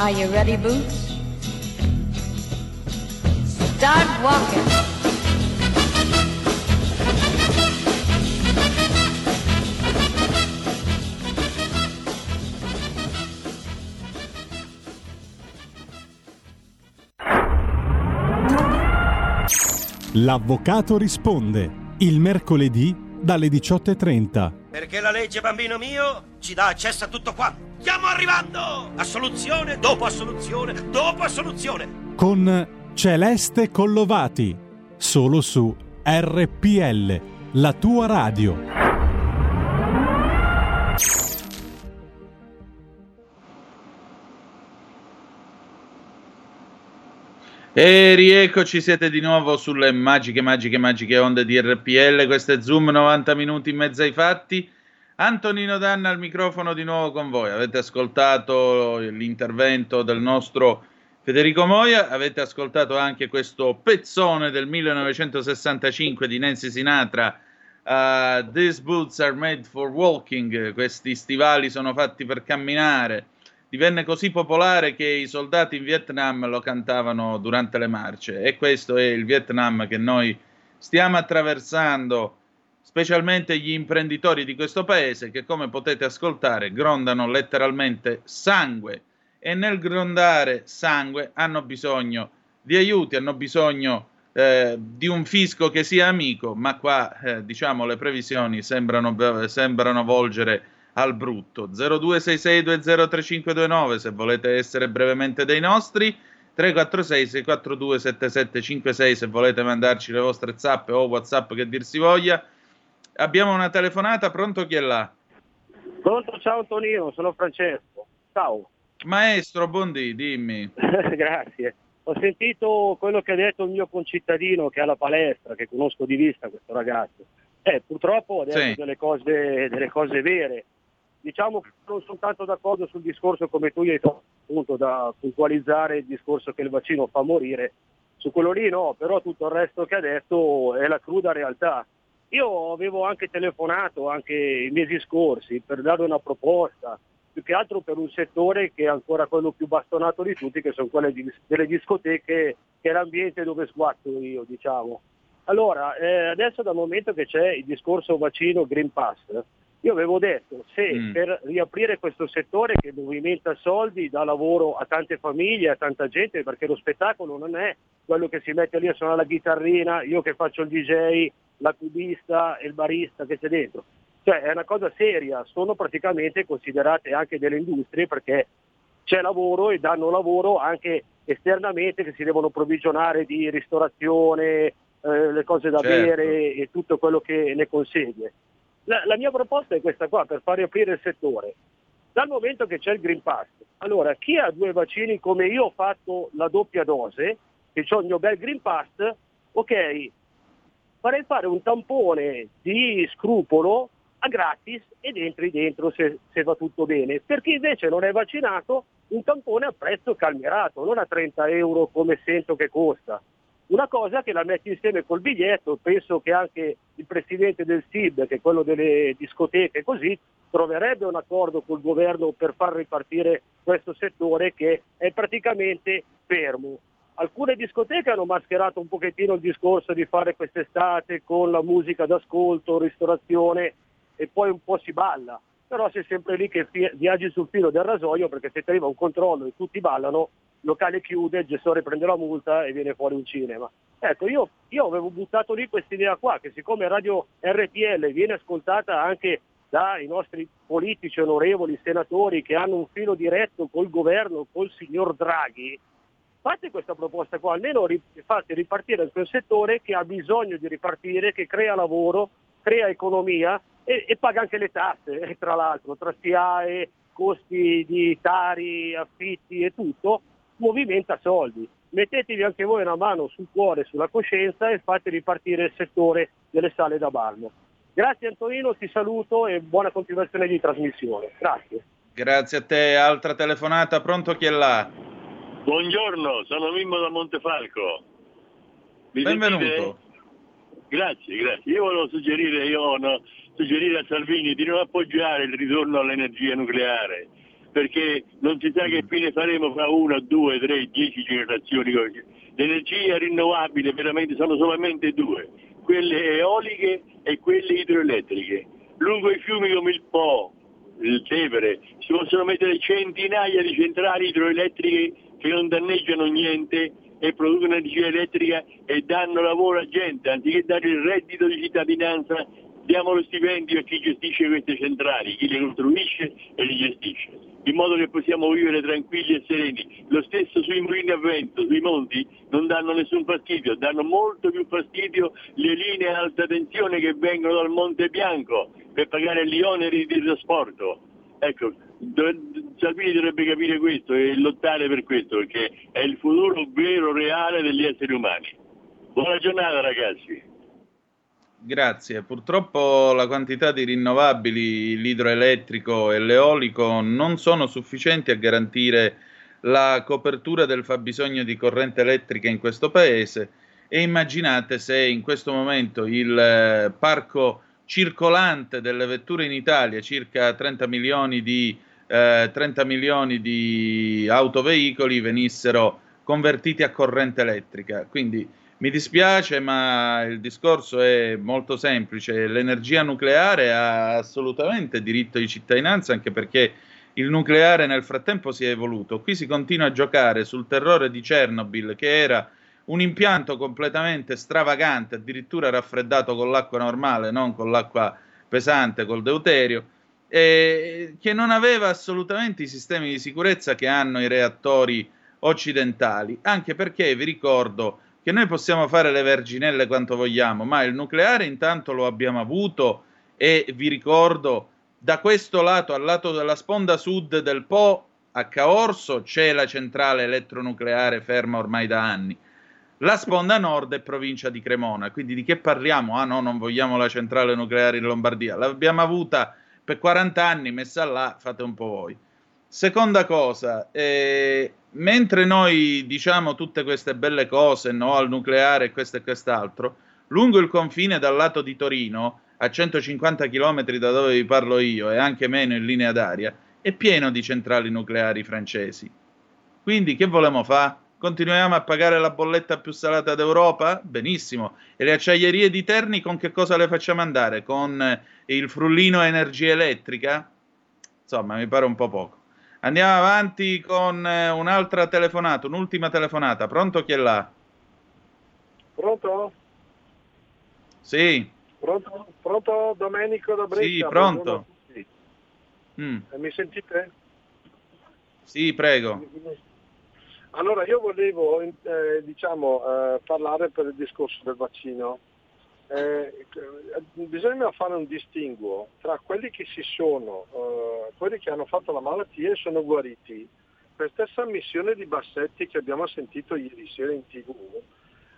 Are you ready, Boots? Start walking. L'avvocato risponde il mercoledì dalle 18.30. Perché la legge, bambino mio, ci dà accesso a tutto quanto. Stiamo arrivando! Assoluzione dopo assoluzione dopo assoluzione. Con Celeste Collovati, solo su RPL, la tua radio. E rieccoci, siete di nuovo sulle magiche, magiche, magiche onde di RPL. Questo è Zoom 90 minuti in mezzo ai fatti. Antonino Danna al microfono di nuovo con voi. Avete ascoltato l'intervento del nostro Federico Moia, avete ascoltato anche questo pezzone del 1965 di Nancy Sinatra. Uh, These boots are made for walking. Questi stivali sono fatti per camminare divenne così popolare che i soldati in Vietnam lo cantavano durante le marce. E questo è il Vietnam che noi stiamo attraversando, specialmente gli imprenditori di questo paese che come potete ascoltare grondano letteralmente sangue. E nel grondare sangue hanno bisogno di aiuti, hanno bisogno eh, di un fisco che sia amico, ma qua eh, diciamo le previsioni sembrano, sembrano volgere al brutto. 0266203529 se volete essere brevemente dei nostri. 346 642 7756 se volete mandarci le vostre zappe o whatsapp che dir si voglia. Abbiamo una telefonata, pronto chi è là? Pronto, ciao Antonino, sono Francesco. Ciao. Maestro, buondì, dimmi. Grazie. Ho sentito quello che ha detto il mio concittadino che ha la palestra, che conosco di vista questo ragazzo. Eh, purtroppo ha detto Sì. delle, cose, delle cose vere. Diciamo che non sono tanto d'accordo sul discorso come tu hai detto, appunto, da puntualizzare il discorso che il vaccino fa morire. Su quello lì no, però tutto il resto che ha detto è la cruda realtà. Io avevo anche telefonato anche i mesi scorsi per dare una proposta, più che altro per un settore che è ancora quello più bastonato di tutti, che sono quelle di- delle discoteche, che è l'ambiente dove sguazzo io, diciamo. Allora, eh, adesso dal momento che c'è il discorso vaccino Green Pass, io avevo detto, se Mm. per riaprire questo settore che movimenta soldi, dà lavoro a tante famiglie, a tanta gente, perché lo spettacolo non è quello che si mette lì a suonare la chitarrina, io che faccio il DJ, la cubista e il barista che c'è dentro. Cioè è una cosa seria, sono praticamente considerate anche delle industrie perché c'è lavoro e danno lavoro anche esternamente che si devono provvigionare di ristorazione, eh, le cose da Certo. bere e tutto quello che ne consegue. La, la mia proposta è questa qua, per far riaprire il settore. Dal momento che c'è il Green Pass, allora chi ha due vaccini come io ho fatto la doppia dose, che ho il mio bel Green Pass, ok, farei fare un tampone di scrupolo a gratis ed entri dentro se, se va tutto bene. Per chi invece non è vaccinato, un tampone a prezzo calmierato, non a 30 euro come sento che costa. Una cosa che la metti insieme col biglietto, penso che anche il presidente del SIB, che è quello delle discoteche, così, troverebbe un accordo col governo per far ripartire questo settore che è praticamente fermo. Alcune discoteche hanno mascherato un pochettino il discorso di fare quest'estate con la musica d'ascolto, ristorazione e poi un po' si balla, però sei sempre lì che viaggi sul filo del rasoio perché se ti arriva un controllo e tutti ballano, locale chiude, il gestore prende la multa e viene fuori un cinema. Ecco, io, io avevo buttato lì questa idea qua, che siccome Radio RTL viene ascoltata anche dai nostri politici onorevoli, senatori che hanno un filo diretto col governo, col signor Draghi, fate questa proposta qua, almeno fate ripartire quel settore che ha bisogno di ripartire, che crea lavoro, crea economia e, e paga anche le tasse, eh, tra l'altro, tra SIAE, costi di tari, affitti e tutto. Movimenta soldi. Mettetevi anche voi una mano sul cuore, sulla coscienza e fate ripartire il settore delle sale da balmo. Grazie Antonino, ti saluto e buona continuazione di trasmissione. Grazie. Grazie a te. Altra telefonata, pronto chi è là? Buongiorno, sono Mimmo da Montefalco. Mi Benvenuto. sentite? Grazie, grazie. Io volevo suggerire, io no, suggerire a Salvini di non appoggiare il ritorno all'energia nucleare, perché non si sa che fine faremo fra una, due, tre, dieci generazioni. L'energia rinnovabile veramente sono solamente due, quelle eoliche e quelle idroelettriche. Lungo i fiumi come il Po, il Tevere, si possono mettere centinaia di centrali idroelettriche che non danneggiano niente e producono energia elettrica e danno lavoro a gente, anziché dare il reddito di cittadinanza, diamo lo stipendio a chi gestisce queste centrali, chi le costruisce e le gestisce, in modo che possiamo vivere tranquilli e sereni. Lo stesso sui mulini a vento, sui monti, non danno nessun fastidio, danno molto più fastidio le linee a alta tensione che vengono dal Monte Bianco per pagare gli oneri di trasporto. Ecco, Salvini dovrebbe capire questo e lottare per questo, perché è il futuro vero, reale degli esseri umani. Buona giornata ragazzi. Grazie. Purtroppo la quantità di rinnovabili, l'idroelettrico e l'eolico non sono sufficienti a garantire la copertura del fabbisogno di corrente elettrica in questo paese e immaginate se in questo momento il eh, parco circolante delle vetture in Italia, circa 30 milioni di, eh, 30 milioni di autoveicoli, venissero convertiti a corrente elettrica. Quindi mi dispiace, ma il discorso è molto semplice. L'energia nucleare ha assolutamente diritto di cittadinanza, anche perché il nucleare nel frattempo si è evoluto. Qui si continua a giocare sul terrore di Chernobyl, che era un impianto completamente stravagante, addirittura raffreddato con l'acqua normale, non con l'acqua pesante, col deuterio, e che non aveva assolutamente i sistemi di sicurezza che hanno i reattori occidentali, anche perché vi ricordo che noi possiamo fare le verginelle quanto vogliamo, ma il nucleare intanto lo abbiamo avuto e vi ricordo da questo lato, al lato della sponda sud del Po, a Caorso, c'è la centrale elettronucleare ferma ormai da anni. La sponda nord è provincia di Cremona, quindi di che parliamo? Ah no, non vogliamo la centrale nucleare in Lombardia. L'abbiamo avuta per 40 anni, messa là, fate un po' voi. Seconda cosa, eh, mentre noi diciamo tutte queste belle cose, no al nucleare questo e quest'altro, lungo il confine dal lato di Torino, a 150 km da dove vi parlo io e anche meno in linea d'aria, è pieno di centrali nucleari francesi. Quindi che volevamo fare? Continuiamo a pagare la bolletta più salata d'Europa? Benissimo. E le acciaierie di Terni con che cosa le facciamo andare? Con il frullino energia elettrica? Insomma, mi pare un po' poco. Andiamo avanti con eh, un'altra telefonata, un'ultima telefonata. Pronto chi è là? Pronto? Sì, Pronto? Pronto Domenico da Brescia? sì, pronto. Mm, Eh, Mi sentite? sì, prego. Allora io volevo eh, diciamo, eh, parlare per il discorso del vaccino. Eh, bisogna fare un distinguo tra quelli che si sono, eh, quelli che hanno fatto la malattia e sono guariti. Per stessa ammissione di Bassetti che abbiamo sentito ieri sera in tv,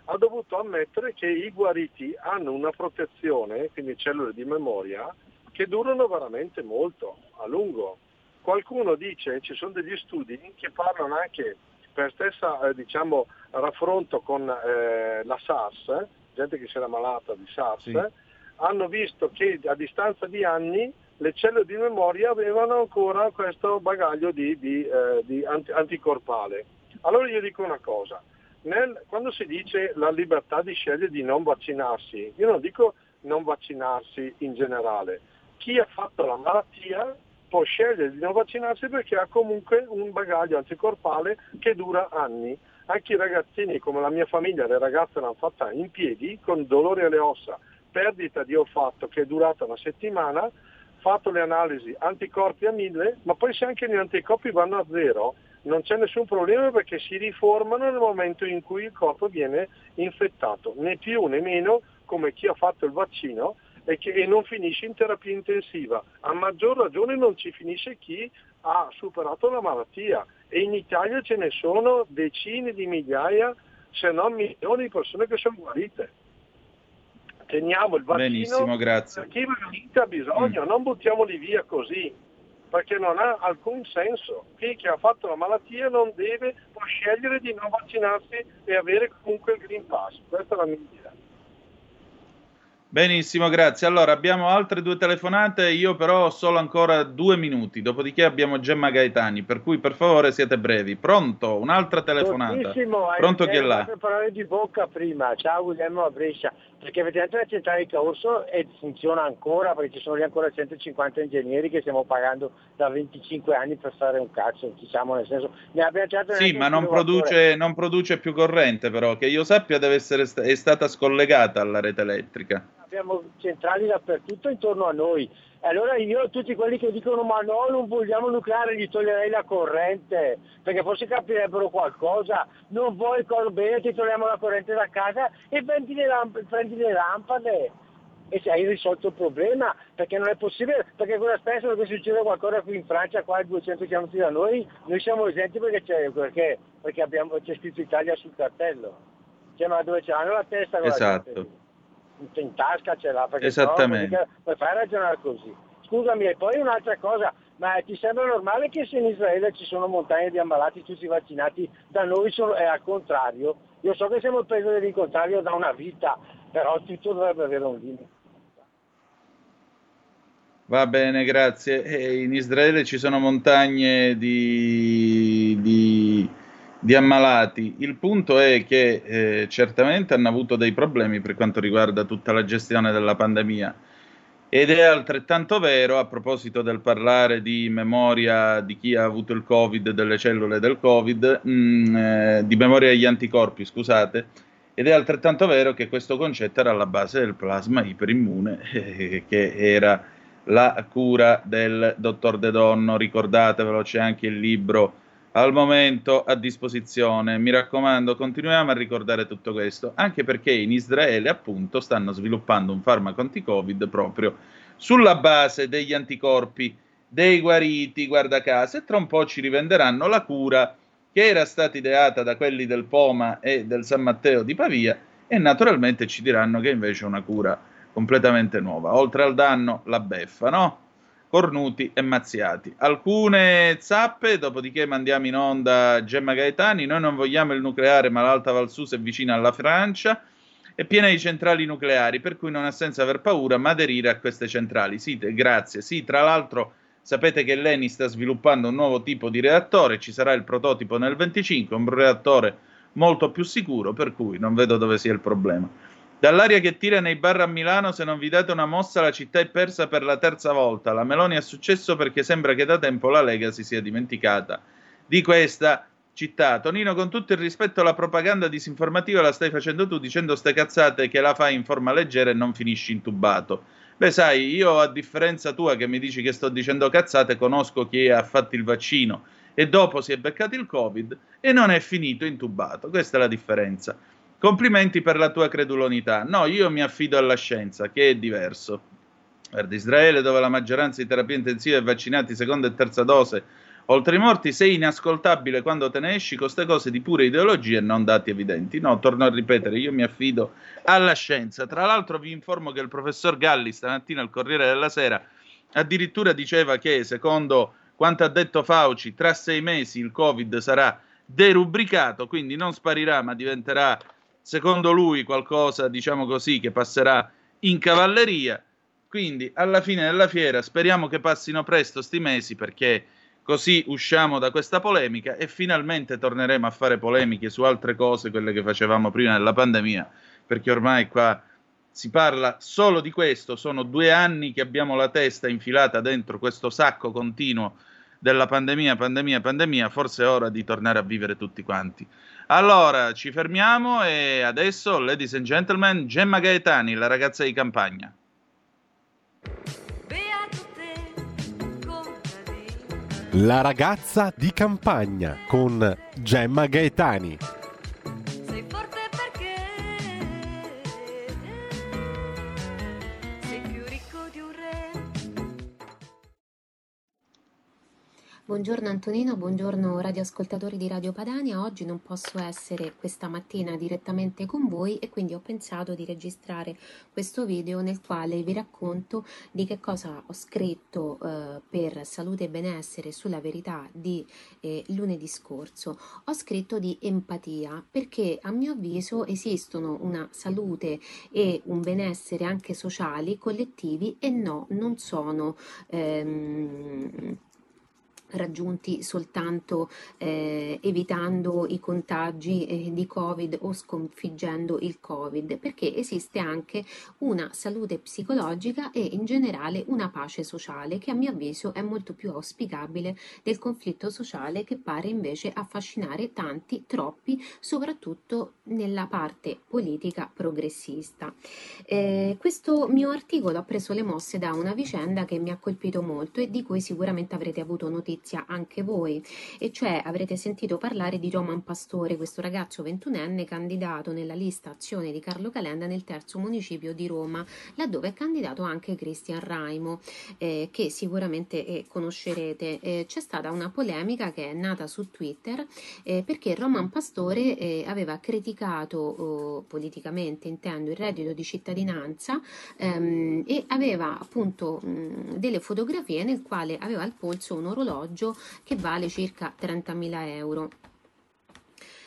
ha dovuto ammettere che i guariti hanno una protezione, quindi cellule di memoria, che durano veramente molto, a lungo. Qualcuno dice, ci sono degli studi che parlano anche per stessa eh, diciamo, raffronto con eh, la SARS, gente che si era malata di SARS, Sì. eh, hanno visto che a distanza di anni le cellule di memoria avevano ancora questo bagaglio di, di, eh, di anti- anticorpale. Allora io dico una cosa, nel- quando si dice la libertà di scegliere di non vaccinarsi, io non dico non vaccinarsi in generale, chi ha fatto la malattia può scegliere di non vaccinarsi perché ha comunque un bagaglio anticorpale che dura anni. Anche i ragazzini come la mia famiglia, le ragazze l'hanno fatta in piedi con dolori alle ossa, perdita di olfatto che è durata una settimana, fatto le analisi anticorpi a mille, ma poi se anche gli anticorpi vanno a zero non c'è nessun problema perché si riformano nel momento in cui il corpo viene infettato, né più né meno come chi ha fatto il vaccino e, che, e non finisce in terapia intensiva. A maggior ragione non ci finisce chi ha superato la malattia e in Italia ce ne sono decine di migliaia, se non milioni di persone che sono guarite. Teniamo il vaccino Benissimo, grazie. per chi veramente ha bisogno, non buttiamoli via così, perché non ha alcun senso. Chi che ha fatto la malattia non deve, può scegliere di non vaccinarsi e avere comunque il Green Pass. Questa è la mia idea. Benissimo, grazie. Allora, abbiamo altre due telefonate, io però ho solo ancora due minuti, dopodiché abbiamo Gemma Gaetani, per cui per favore siete brevi. Pronto? Un'altra telefonata. Pronto chi è là? parlare di bocca prima, ciao Guglielmo a Brescia, perché effettivamente la centrale di Caorso e funziona ancora perché ci sono lì ancora 150 ingegneri che stiamo pagando da 25 anni per fare un cazzo, diciamo nel senso, ne abbiamo già Sì, ma non produce, non produce più corrente però, che io sappia deve essere sta- è stata scollegata alla rete elettrica. Abbiamo centrali dappertutto intorno a noi. E allora io tutti quelli che dicono ma no, non vogliamo nucleare, gli toglierei la corrente, perché forse capirebbero qualcosa. Non vuoi col bene, ti togliamo la corrente da casa e prendi le, lamp- prendi le lampade. E se hai risolto il problema, perché non è possibile, perché cosa spesso che succede qualcosa qui in Francia, qua a 200 km da noi, noi siamo esenti perché c'è, perché, perché abbiamo, c'è scritto Italia sul cartello. Cioè, ma dove ce l'hanno la testa? con la Esatto. In tasca ce l'ha perché Esattamente. no, fai a ragionare così scusami e poi un'altra cosa ma ti sembra normale che se in Israele ci sono montagne di ammalati tutti vaccinati da noi sono, è al contrario io so che siamo il paese dell'incontrario da una vita però tutto dovrebbe avere un limite Va bene, grazie. E in Israele ci sono montagne di, di- di ammalati. Il punto è che eh, certamente hanno avuto dei problemi per quanto riguarda tutta la gestione della pandemia. Ed è altrettanto vero, a proposito del parlare di memoria di chi ha avuto il Covid, delle cellule del Covid, mm, eh, di memoria degli anticorpi, scusate, ed è altrettanto vero che questo concetto era alla base del plasma iperimmune, eh, che era la cura del dottor De Donno. Ricordatevelo, c'è anche il libro al momento a disposizione. Mi raccomando, continuiamo a ricordare tutto questo, anche perché in Israele, appunto, stanno sviluppando un farmaco anti-Covid proprio sulla base degli anticorpi dei guariti, guarda caso, e tra un po' ci rivenderanno la cura che era stata ideata da quelli del Poma e del San Matteo di Pavia e naturalmente ci diranno che invece è una cura completamente nuova. Oltre al danno, la beffa, no? Cornuti e mazziati. Alcune zappe, dopodiché mandiamo in onda Gemma Gaetani. Noi non vogliamo il nucleare, ma l'Alta Val Susa è vicina alla Francia. È piena di centrali nucleari, per cui non ha senso aver paura, ma aderire a queste centrali. Sì, te- grazie. Sì, tra l'altro sapete che l'ENI sta sviluppando un nuovo tipo di reattore, ci sarà il prototipo nel 25, un reattore molto più sicuro, per cui non vedo dove sia il problema. Dall'aria che tira nei bar a Milano, se non vi date una mossa, la città è persa per la terza volta. La Meloni ha successo perché sembra che da tempo la Lega si sia dimenticata di questa città. Tonino, con tutto il rispetto, la propaganda disinformativa la stai facendo tu dicendo ste cazzate che la fai in forma leggera e non finisci intubato. Beh, sai, io a differenza tua che mi dici che sto dicendo cazzate, conosco chi ha fatto il vaccino e dopo si è beccato il Covid e non è finito intubato. Questa è la differenza. Complimenti per la tua credulonità. No, io mi affido alla scienza, che è diverso. Guarda, Israele, dove la maggioranza di terapia intensiva è vaccinati seconda e terza dose, oltre i morti, sei inascoltabile quando te ne esci con queste cose di pure ideologia e non dati evidenti. No, torno a ripetere, io mi affido alla scienza. Tra l'altro vi informo che il professor Galli stamattina al Corriere della Sera addirittura diceva che, secondo quanto ha detto Fauci, tra sei mesi il Covid sarà derubricato, quindi non sparirà, ma diventerà, secondo lui, qualcosa, diciamo così, che passerà in cavalleria. Quindi, alla fine della fiera, speriamo che passino presto sti mesi, perché così usciamo da questa polemica e finalmente torneremo a fare polemiche su altre cose, quelle che facevamo prima della pandemia, perché ormai qua si parla solo di questo, sono due anni che abbiamo la testa infilata dentro questo sacco continuo della pandemia, pandemia, pandemia, forse è ora di tornare a vivere tutti quanti. Allora, ci fermiamo e adesso, ladies and gentlemen, Gemma Gaetani, la ragazza di campagna. La ragazza di campagna con Gemma Gaetani. Buongiorno Antonino, buongiorno radioascoltatori di Radio Padania. Oggi non posso essere questa mattina direttamente con voi e quindi ho pensato di registrare questo video nel quale vi racconto di che cosa ho scritto eh, per salute e benessere sulla verità di eh, lunedì scorso. Ho scritto di empatia perché a mio avviso esistono una salute e un benessere anche sociali, collettivi e no, non sono ehm, raggiunti soltanto eh, evitando i contagi eh, di Covid o sconfiggendo il Covid, perché esiste anche una salute psicologica e in generale una pace sociale che a mio avviso è molto più auspicabile del conflitto sociale che pare invece affascinare tanti, troppi, soprattutto nella parte politica progressista. Eh, questo mio articolo ha preso le mosse da una vicenda che mi ha colpito molto e di cui sicuramente avrete avuto notizia notizia anche voi, e cioè avrete sentito parlare di Roman Pastore, questo ragazzo ventunenne candidato nella lista azione di Carlo Calenda nel terzo municipio di Roma, laddove è candidato anche Cristian Raimo, eh, che sicuramente eh, conoscerete. Eh, c'è stata una polemica che è nata su Twitter eh, perché Roman Pastore eh, aveva criticato oh, politicamente, intendo, il reddito di cittadinanza ehm, e aveva appunto mh, delle fotografie nel quale aveva al polso un orologio orologio che vale circa 30.000 euro.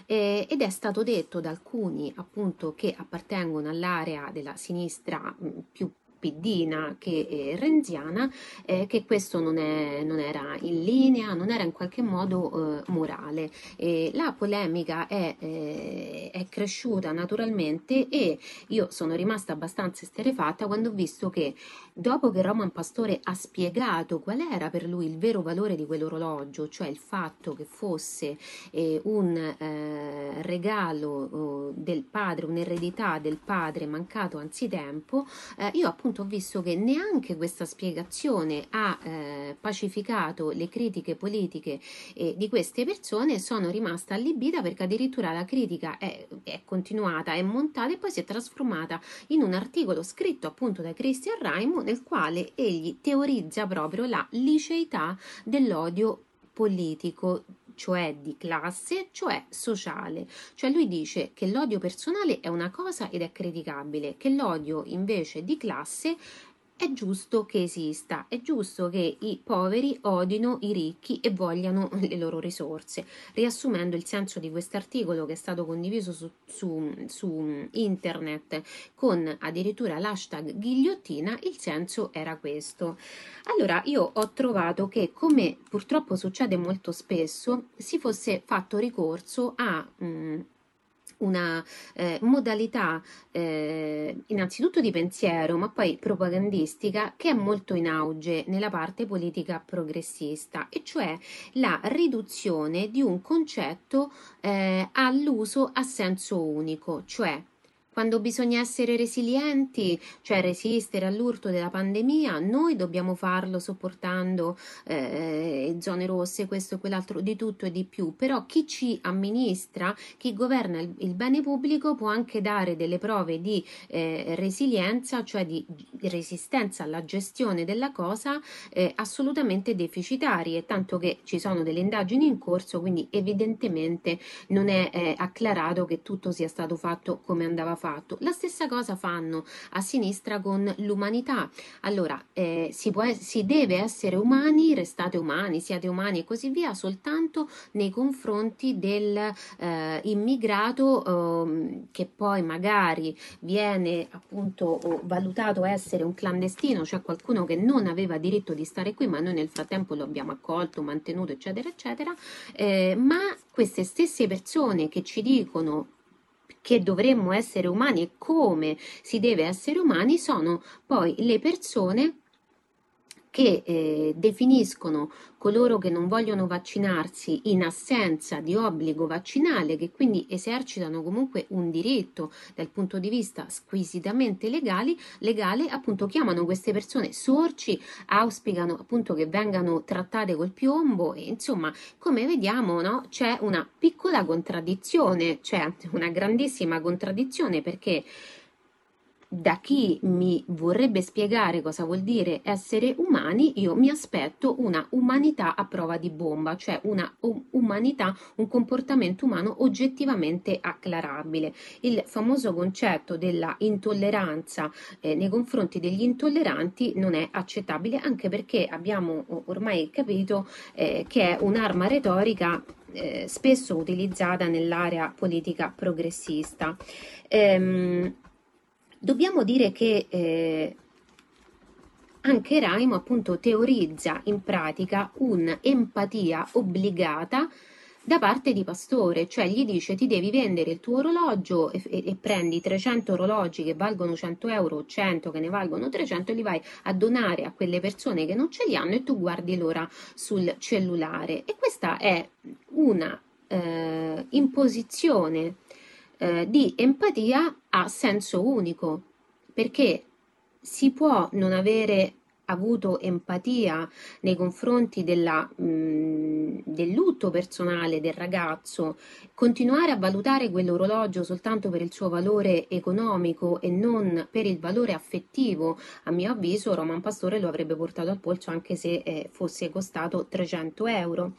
Ed è stato detto da alcuni appunto che appartengono all'area della sinistra mh, più piddina che eh, renziana, eh, che questo non, è, non, era in linea, non era in qualche modo eh, morale. la polemica è, eh, è, cresciuta naturalmente e io sono rimasta abbastanza esterefatta quando ho visto che dopo che Roman Pastore ha spiegato qual era per lui il vero valore di quell'orologio, cioè il fatto che fosse eh, un eh, regalo oh, del padre, un'eredità del padre mancato anzitempo, io appunto ho visto che neanche questa spiegazione ha eh, pacificato le critiche politiche eh, di queste persone, sono rimasta allibita perché addirittura la critica è, è, continuata, è montata e poi si è trasformata in un articolo scritto appunto da Christian Raimo nel quale egli teorizza proprio la liceità dell'odio politico cioè di classe, cioè sociale. Cioè lui dice che l'odio personale è una cosa ed è criticabile, che l'odio invece di classe è giusto che esista, è giusto che i poveri odino i ricchi e vogliano le loro risorse. Riassumendo il senso di quest'articolo che è stato condiviso su, su, su internet con addirittura l'hashtag ghigliottina, il senso era questo. Allora io ho trovato che, come purtroppo succede molto spesso, si fosse fatto ricorso a mh, mm, una eh, modalità eh, innanzitutto di pensiero, ma poi propagandistica che è molto in auge nella parte politica progressista, e cioè la riduzione di un concetto eh, all'uso a senso unico, cioè quando bisogna essere resilienti, cioè resistere all'urto della pandemia, noi dobbiamo farlo sopportando eh, zone rosse, questo e quell'altro, di tutto e di più. Però chi ci amministra, chi governa il, il bene pubblico può anche dare delle prove di eh, resilienza, cioè di resistenza alla gestione della cosa eh, assolutamente deficitarie, tanto che ci sono delle indagini in corso, quindi evidentemente non è eh, acclarato che tutto sia stato fatto come andava fatto fatto. La stessa cosa fanno a sinistra con l'umanità. Allora, eh, si, può, si deve essere umani, restate umani, siate umani e così via, soltanto nei confronti del eh, eh, che poi magari viene appunto valutato essere un clandestino, cioè qualcuno che non aveva diritto di stare qui, ma noi nel frattempo lo abbiamo accolto, mantenuto, eccetera, eccetera. Eh, ma queste stesse persone che ci dicono che dovremmo essere umani e come si deve essere umani sono poi le persone che eh, definiscono coloro che non vogliono vaccinarsi in assenza di obbligo vaccinale, che quindi esercitano comunque un diritto dal punto di vista squisitamente legali, legale, appunto chiamano queste persone sorci, auspicano appunto che vengano trattate col piombo e insomma, come vediamo, no, c'è una piccola contraddizione, cioè una grandissima contraddizione perché da chi mi vorrebbe spiegare cosa vuol dire essere umani, io mi aspetto una umanità a prova di bomba, cioè una umanità, un comportamento umano oggettivamente acclarabile. Il famoso concetto della intolleranza eh, nei confronti degli intolleranti non è accettabile, anche perché abbiamo ormai capito eh, che è un'arma retorica eh, spesso utilizzata nell'area politica progressista. Ehm, dobbiamo dire che eh, anche Raimo appunto teorizza in pratica un'empatia obbligata da parte di Pastore, cioè gli dice ti devi vendere il tuo orologio e, e, e, prendi 300 orologi che valgono 100 euro o 100 che ne valgono 300 e li vai a donare a quelle persone che non ce li hanno e tu guardi l'ora sul cellulare. E questa è una eh, imposizione eh, di empatia a senso unico, perché si può non avere avuto empatia nei confronti della, mh, del lutto personale del ragazzo, continuare a valutare quell'orologio soltanto per il suo valore economico e non per il valore affettivo, a mio avviso Roman Pastore lo avrebbe portato al polso anche se eh, fosse costato 300 euro.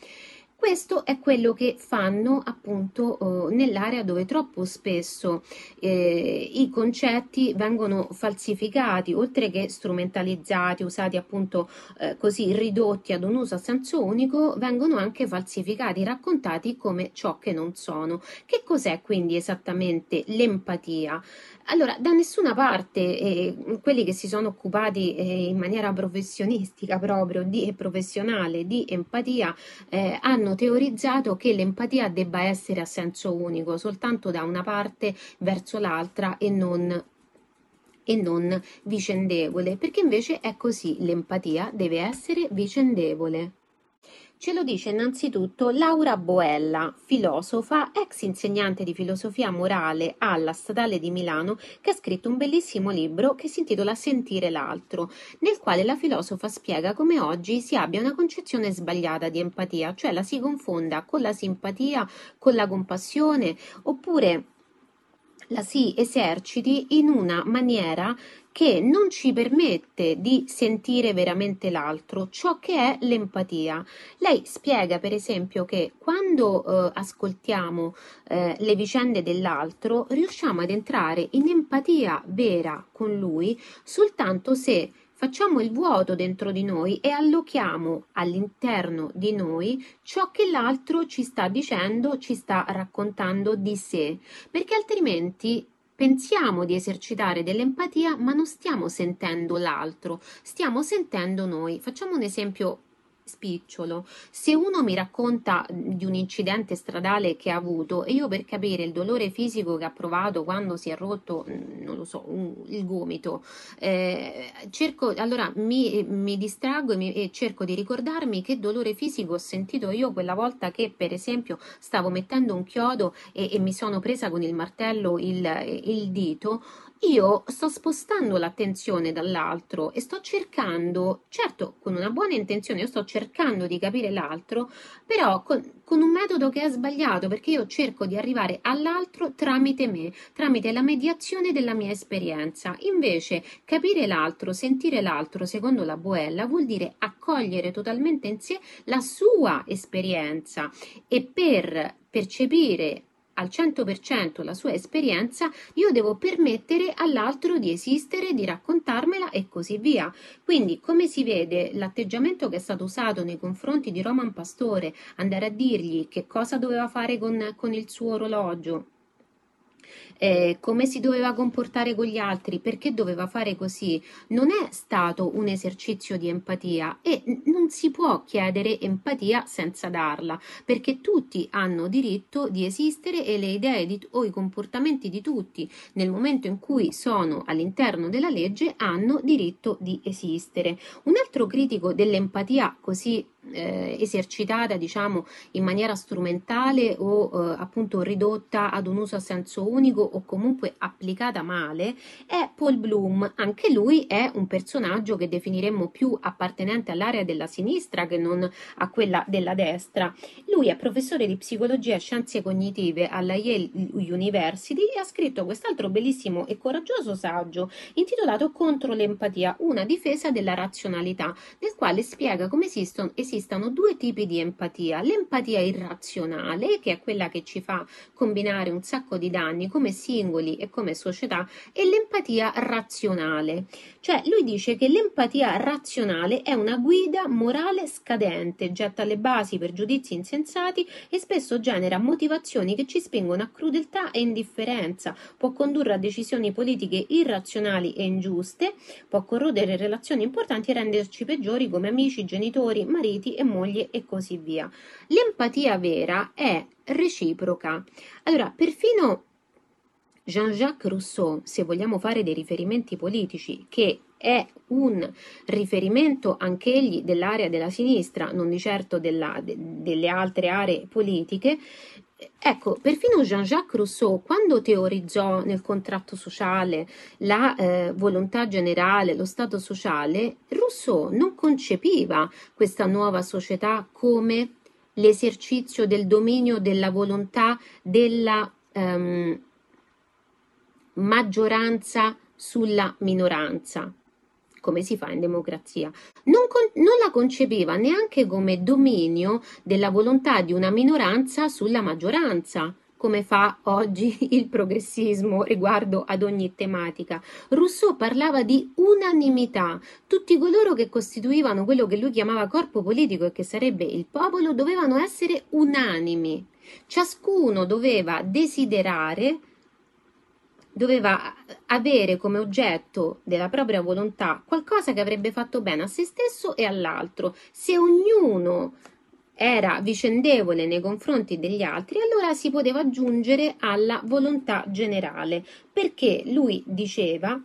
Questo è quello che fanno appunto eh, nell'area dove troppo spesso eh, i concetti vengono falsificati, oltre che strumentalizzati, usati appunto eh, così ridotti ad un uso a senso unico, vengono anche falsificati, raccontati come ciò che non sono. Che cos'è quindi esattamente l'empatia? Allora, da nessuna parte eh, quelli che si sono occupati eh, in maniera professionistica proprio di, e professionale di empatia eh, hanno teorizzato che l'empatia debba essere a senso unico, soltanto da una parte verso l'altra e non e non vicendevole, perché invece è così, l'empatia deve essere vicendevole. Ce lo dice innanzitutto Laura Boella, filosofa, ex insegnante di filosofia morale alla Statale di Milano, che ha scritto un bellissimo libro che si intitola Sentire l'altro, nel quale la filosofa spiega come oggi si abbia una concezione sbagliata di empatia, cioè la si confonda con la simpatia, con la compassione, oppure la si eserciti in una maniera che non ci permette di sentire veramente l'altro, ciò che è l'empatia. Lei spiega, per esempio, che quando eh, ascoltiamo eh, le vicende dell'altro, riusciamo ad entrare in empatia vera con lui soltanto se facciamo il vuoto dentro di noi e allochiamo all'interno di noi ciò che l'altro ci sta dicendo, ci sta raccontando di sé, perché altrimenti Pensiamo di esercitare dell'empatia, ma non stiamo sentendo l'altro, stiamo sentendo noi. Facciamo un esempio spicciolo. Se uno mi racconta di un incidente stradale che ha avuto e io per capire il dolore fisico che ha provato quando si è rotto, non lo so, un, il gomito, eh, cerco, allora mi, mi distraggo e, mi, e, cerco di ricordarmi che dolore fisico ho sentito io quella volta che per esempio stavo mettendo un chiodo e, e mi sono presa con il martello il, il dito io sto spostando l'attenzione dall'altro e sto cercando, certo con una buona intenzione, io sto cercando di capire l'altro, però con, con un metodo che è sbagliato perché io cerco di arrivare all'altro tramite me, tramite la mediazione della mia esperienza. Invece capire l'altro, sentire l'altro, secondo la Boella, vuol dire accogliere totalmente in sé la sua esperienza e per percepire al 100% la sua esperienza, io devo permettere all'altro di esistere, di raccontarmela e così via. Quindi, come si vede, l'atteggiamento che è stato usato nei confronti di Roman Pastore, andare a dirgli che cosa doveva fare con, con il suo orologio, eh, come si doveva comportare con gli altri, perché doveva fare così, non è stato un esercizio di empatia e non si può chiedere empatia senza darla, perché tutti hanno diritto di esistere e le idee di, o i comportamenti di tutti nel momento in cui sono all'interno della legge hanno diritto di esistere. Un altro critico dell'empatia così eh, esercitata diciamo in maniera strumentale o eh, appunto ridotta ad un uso a senso unico o comunque applicata male è Paul Bloom. Anche lui è un personaggio che definiremmo più appartenente all'area della sinistra che non a quella della destra. Lui è professore di psicologia e scienze cognitive alla Yale University e ha scritto quest'altro bellissimo e coraggioso saggio intitolato Contro l'empatia, una difesa della razionalità, nel quale spiega come esistono, esistano due tipi di empatia. L'empatia irrazionale, che è quella che ci fa combinare un sacco di danni come singoli e come società, e l'empatia razionale. Cioè lui dice che l'empatia razionale è una guida morale scadente, getta le basi per giudizi insensati e spesso genera motivazioni che ci spingono a crudeltà e indifferenza, può condurre a decisioni politiche irrazionali e ingiuste, può corrodere relazioni importanti e renderci peggiori come amici, genitori, mariti e mogli e così via. L'empatia vera è reciproca. Allora, perfino Jean-Jacques Rousseau, se vogliamo fare dei riferimenti politici, che è un riferimento anch'egli dell'area della sinistra, non di certo della, de, delle altre aree politiche, Ecco, perfino Jean-Jacques Rousseau, quando teorizzò nel contratto sociale la eh, volontà generale, lo Stato sociale, Rousseau non concepiva questa nuova società come l'esercizio del dominio della volontà della ehm, maggioranza sulla minoranza, come si fa in democrazia. Non, con, non, la concepiva neanche come dominio della volontà di una minoranza sulla maggioranza, come fa oggi il progressismo riguardo ad ogni tematica. Rousseau parlava di unanimità. Tutti coloro che costituivano quello che lui chiamava corpo politico e che sarebbe il popolo dovevano essere unanimi. Ciascuno doveva desiderare doveva avere come oggetto della propria volontà qualcosa che avrebbe fatto bene a se stesso e all'altro. Se ognuno era vicendevole nei confronti degli altri, allora si poteva giungere alla volontà generale, perché lui diceva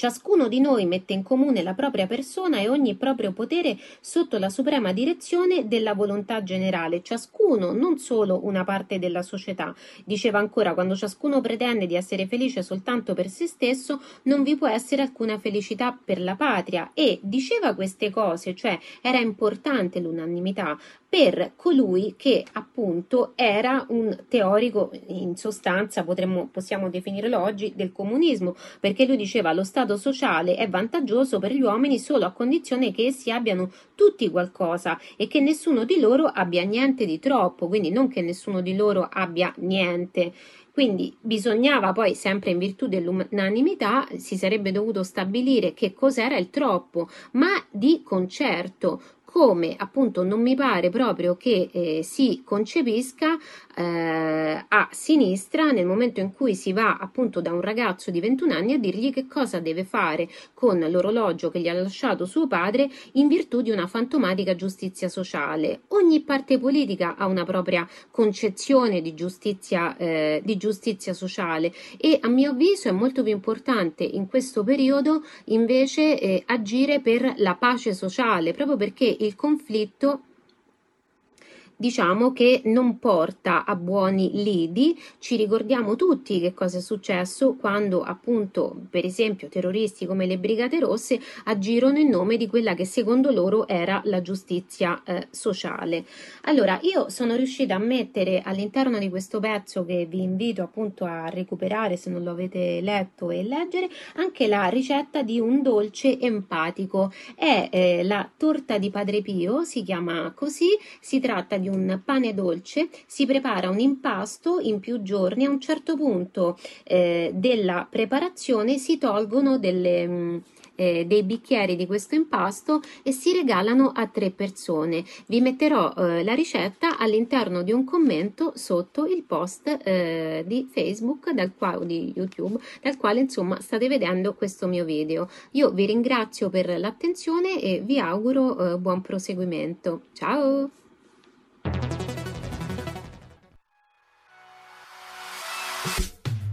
Ciascuno di noi mette in comune la propria persona e ogni proprio potere sotto la suprema direzione della volontà generale, ciascuno, non solo una parte della società. Diceva ancora, quando ciascuno pretende di essere felice soltanto per se stesso, non vi può essere alcuna felicità per la patria e diceva queste cose, cioè era importante l'unanimità, per colui che appunto era un teorico, in sostanza potremmo, possiamo definirlo oggi, del comunismo, perché lui diceva lo Stato sociale è vantaggioso per gli uomini solo a condizione che essi abbiano tutti qualcosa e che nessuno di loro abbia niente di troppo, quindi non che nessuno di loro abbia niente. Quindi bisognava poi, sempre in virtù dell'unanimità, si sarebbe dovuto stabilire che cos'era il troppo, ma di concerto come appunto non mi pare proprio che eh, si concepisca eh, a sinistra nel momento in cui si va appunto da un ragazzo di 21 anni a dirgli che cosa deve fare con l'orologio che gli ha lasciato suo padre in virtù di una fantomatica giustizia sociale. Ogni parte politica ha una propria concezione di giustizia, eh, di giustizia sociale e a mio avviso è molto più importante in questo periodo invece eh, agire per la pace sociale proprio perché il conflitto diciamo che non porta a buoni lidi. Ci ricordiamo tutti che cosa è successo quando appunto, per esempio, terroristi come le Brigate Rosse agirono in nome di quella che secondo loro era la giustizia eh, sociale. Allora, io sono riuscita a mettere all'interno di questo pezzo che vi invito appunto a recuperare se non lo avete letto e leggere anche la ricetta di un dolce empatico. È eh, la torta di Padre Pio, si chiama così, si tratta di un pane dolce, si prepara un impasto in più giorni, a un certo punto eh, della preparazione si tolgono delle... Mh, mm, eh, dei bicchieri di questo impasto e si regalano a tre persone. Vi metterò eh, la ricetta all'interno di un commento sotto il post eh, di Facebook dal quale, di YouTube dal quale insomma state vedendo questo mio video. Io vi ringrazio per l'attenzione e vi auguro eh, buon proseguimento. Ciao!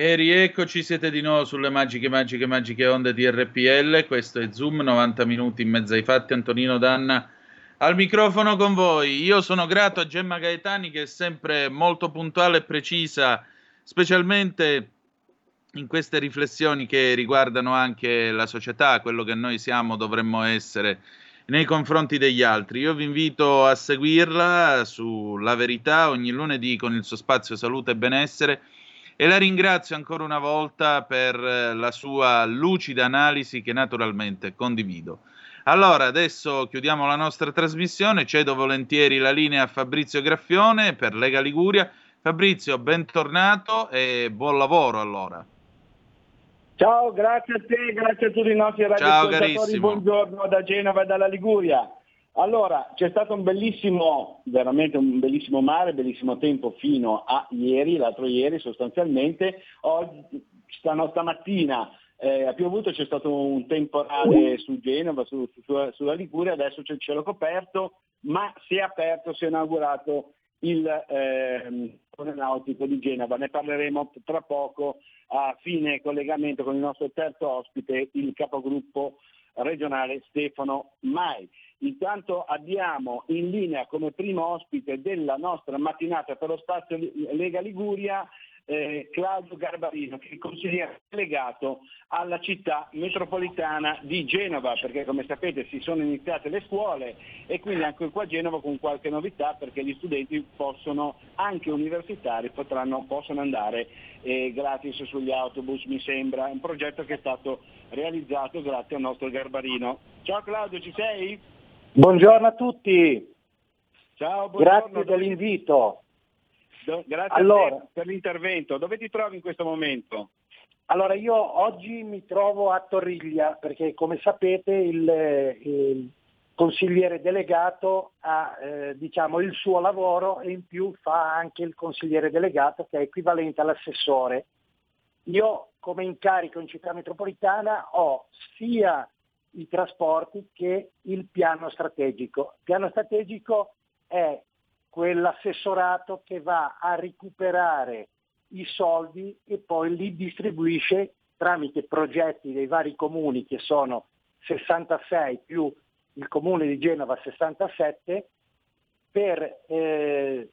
E rieccoci, siete di nuovo sulle magiche, magiche, magiche onde di RPL. Questo è Zoom, 90 minuti in mezzo ai fatti. Antonino Danna al microfono con voi. Io sono grato a Gemma Gaetani che è sempre molto puntuale e precisa, specialmente in queste riflessioni che riguardano anche la società, quello che noi siamo, dovremmo essere nei confronti degli altri. Io vi invito a seguirla sulla verità ogni lunedì con il suo spazio salute e benessere e la ringrazio ancora una volta per eh, la sua lucida analisi che naturalmente condivido. Allora, adesso chiudiamo la nostra trasmissione, cedo volentieri la linea a Fabrizio Graffione per Lega Liguria. Fabrizio, bentornato e buon lavoro allora. Ciao, grazie a te, grazie a tutti i nostri Ciao, radioascoltatori, buongiorno da Genova e dalla Liguria. Allora, c'è stato un bellissimo, veramente un bellissimo mare, bellissimo tempo fino a ieri, l'altro ieri sostanzialmente. Oggi, stamattina eh, ha piovuto, c'è stato un temporale su Genova, su- su- sulla Liguria, adesso c'è il cielo coperto, ma si è aperto, si è inaugurato il Polo nautico di Genova. Ne parleremo tra poco a fine collegamento con il nostro terzo ospite, il capogruppo regionale Stefano Mai. Intanto abbiamo in linea come primo ospite della nostra mattinata per lo spazio Lega Liguria eh, Claudio Garbarino, che è consigliere delegato alla città metropolitana di Genova, perché come sapete si sono iniziate le scuole e quindi anche qua a Genova con qualche novità perché gli studenti possono, anche universitari, potranno, possono andare eh, gratis sugli autobus, mi sembra, è un progetto che è stato realizzato grazie al nostro Garbarino. Ciao Claudio, ci sei? Buongiorno a tutti, Ciao, buongiorno. grazie dell'invito. do- grazie Allora. per l'intervento. Dove ti trovi in questo momento? Allora io oggi mi trovo a Torriglia perché come sapete il, il consigliere delegato ha eh, diciamo, il suo lavoro e in più fa anche il consigliere delegato che è equivalente all'assessore. Io come incarico in città metropolitana ho sia i trasporti che il piano strategico. Il piano strategico è quell'assessorato che va a recuperare i soldi e poi li distribuisce tramite progetti dei vari comuni che sono 66 più il comune di Genova 67 per eh,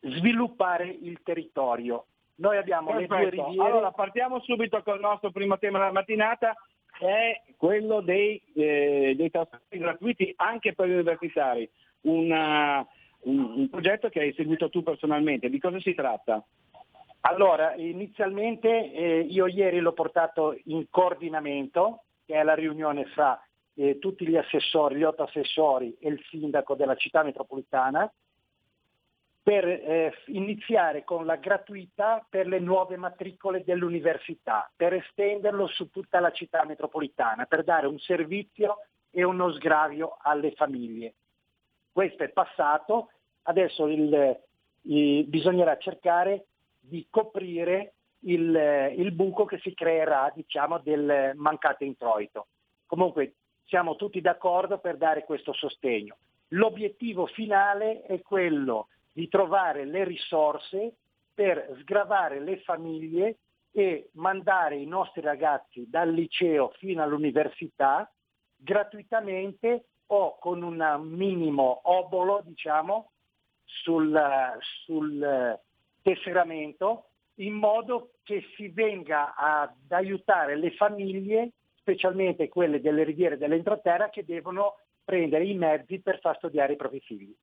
sviluppare il territorio. Noi abbiamo le due Perfetto. riviere. Allora partiamo subito col nostro primo tema della mattinata, è quello dei, eh, dei trasporti gratuiti anche per gli universitari. Una- un, un progetto che hai seguito tu personalmente. Di cosa si tratta? Allora, inizialmente eh, io ieri l'ho portato in coordinamento, che è la riunione fra eh, tutti gli assessori, gli otto assessori e il sindaco della città metropolitana, per eh, iniziare con la gratuità per le nuove matricole dell'università, per estenderlo su tutta la città metropolitana, per dare un servizio e uno sgravio alle famiglie. Questo è passato, adesso il, il, bisognerà cercare di coprire il, il, buco che si creerà diciamo, del mancato introito. Comunque siamo tutti d'accordo per dare questo sostegno. L'obiettivo finale è quello di trovare le risorse per sgravare le famiglie e mandare i nostri ragazzi dal liceo fino all'università gratuitamente o con un minimo obolo diciamo, sul, sul tesseramento in modo che si venga ad aiutare le famiglie, specialmente quelle delle riviere dell'entroterra, che devono prendere i mezzi per far studiare i propri figli.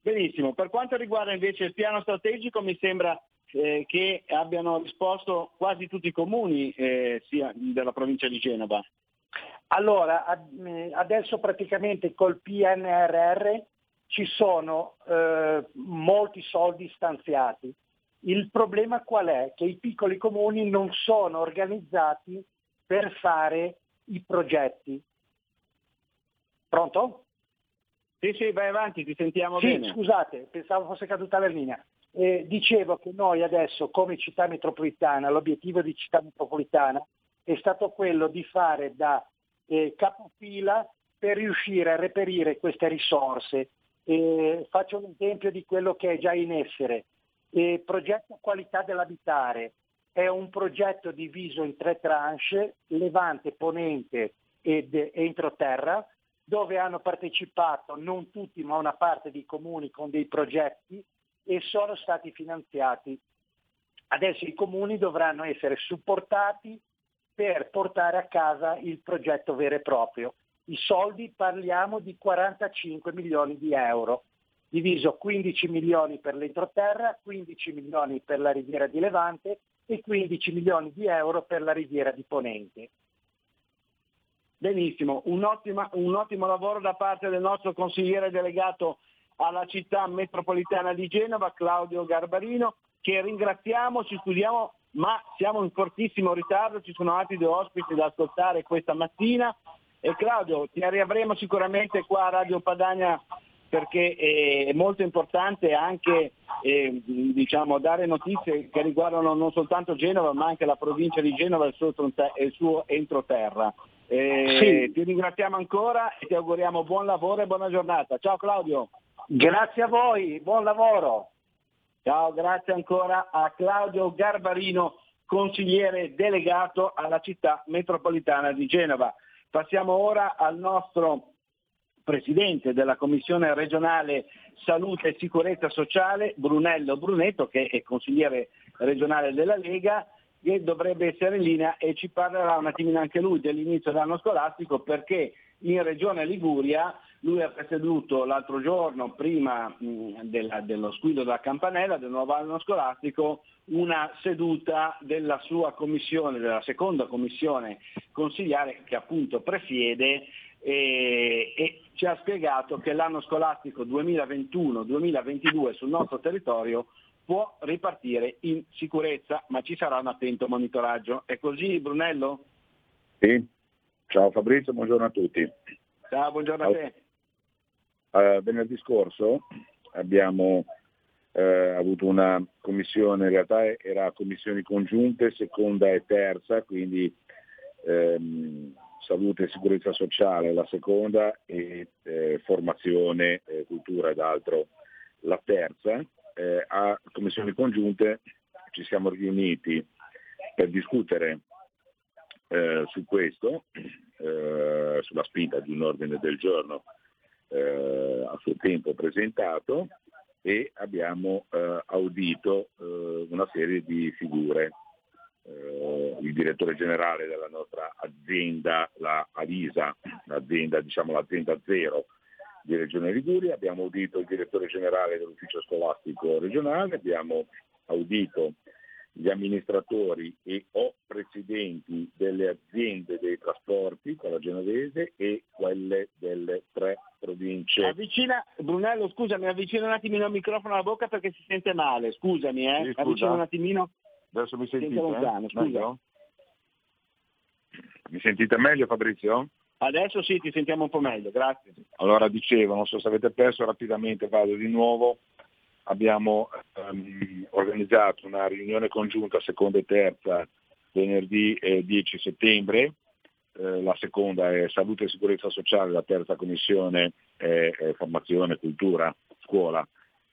Benissimo, per quanto riguarda invece il piano strategico mi sembra eh, che abbiano risposto quasi tutti i comuni eh, della provincia di Genova. Allora, eh, adesso praticamente col PNRR ci sono eh, molti soldi stanziati. Il problema qual è? Che i piccoli comuni non sono organizzati per fare i progetti. Pronto? Sì, sì, vai avanti, ti sentiamo sì, bene. Scusate, pensavo fosse caduta la linea. Eh, dicevo che noi adesso come città metropolitana, l'obiettivo di città metropolitana è stato quello di fare da eh, capofila per riuscire a reperire queste risorse. Eh, faccio un esempio di quello che è già in essere. Il progetto Qualità dell'abitare è un progetto diviso in tre tranche, levante, ponente ed entroterra, dove hanno partecipato non tutti ma una parte dei comuni con dei progetti e sono stati finanziati. Adesso i comuni dovranno essere supportati per portare a casa il progetto vero e proprio. I soldi parliamo di 45 milioni di euro, diviso 15 milioni per l'entroterra, 15 milioni per la riviera di Levante e 15 milioni di euro per la riviera di Ponente. Benissimo, un ottimo, un ottimo lavoro da parte del nostro consigliere delegato alla città metropolitana di Genova, Claudio Garbarino, che ringraziamo, ci scusiamo, ma siamo in fortissimo ritardo, ci sono altri due ospiti da ascoltare questa mattina. E Claudio, ti riavremo sicuramente qua a Radio Padania perché è molto importante anche eh, diciamo, dare notizie che riguardano non soltanto Genova ma anche la provincia di Genova e il suo, il suo entroterra. Eh, sì. Ti ringraziamo ancora e ti auguriamo buon lavoro e buona giornata. Ciao Claudio. Grazie a voi, buon lavoro. Ciao, grazie ancora a Claudio Garbarino, consigliere delegato alla città metropolitana di Genova. Passiamo ora al nostro presidente della Commissione regionale Salute e Sicurezza Sociale, Brunello Brunetto, che è consigliere regionale della Lega che dovrebbe essere in linea e ci parlerà un attimino anche lui dell'inizio dell'anno scolastico perché in Regione Liguria lui ha presieduto l'altro giorno, prima della, dello squillo della campanella del nuovo anno scolastico, una seduta della sua commissione, della seconda commissione consigliare che appunto presiede e, e ci ha spiegato che l'anno scolastico 2021-2022 sul nostro territorio può ripartire in sicurezza, ma ci sarà un attento monitoraggio. È così Brunello? Sì, ciao Fabrizio, buongiorno a tutti. Ciao, buongiorno a te. Uh, venerdì scorso abbiamo uh, avuto una commissione, in realtà era commissioni congiunte, seconda e terza, quindi um, salute e sicurezza sociale la seconda e eh, formazione, eh, cultura ed altro la terza eh, a commissioni congiunte ci siamo riuniti per discutere eh, su questo, eh, sulla spinta di un ordine del giorno eh, a suo tempo presentato e abbiamo audito una serie di figure. Il direttore generale della nostra azienda, la Alisa, l'azienda, diciamo, l'azienda zero di Regione Liguria, abbiamo udito il direttore generale dell'ufficio scolastico regionale, abbiamo audito gli amministratori e o presidenti delle aziende dei trasporti con la genovese e quelle delle tre province. Avvicina, Brunello, scusami, avvicina un attimino il microfono alla bocca perché si sente male, scusami, eh? Sì, scusa. avvicina un attimino. Adesso mi sentite? lontano, eh? scusa. Meglio? Mi sentite meglio Fabrizio? Adesso sì, ti sentiamo un po' meglio, grazie. Allora dicevo, non so se avete perso, rapidamente vado di nuovo. Abbiamo ehm, organizzato una riunione congiunta seconda e terza venerdì eh, 10 settembre. Eh, la seconda è salute e sicurezza sociale, la terza commissione è, è formazione, cultura, scuola.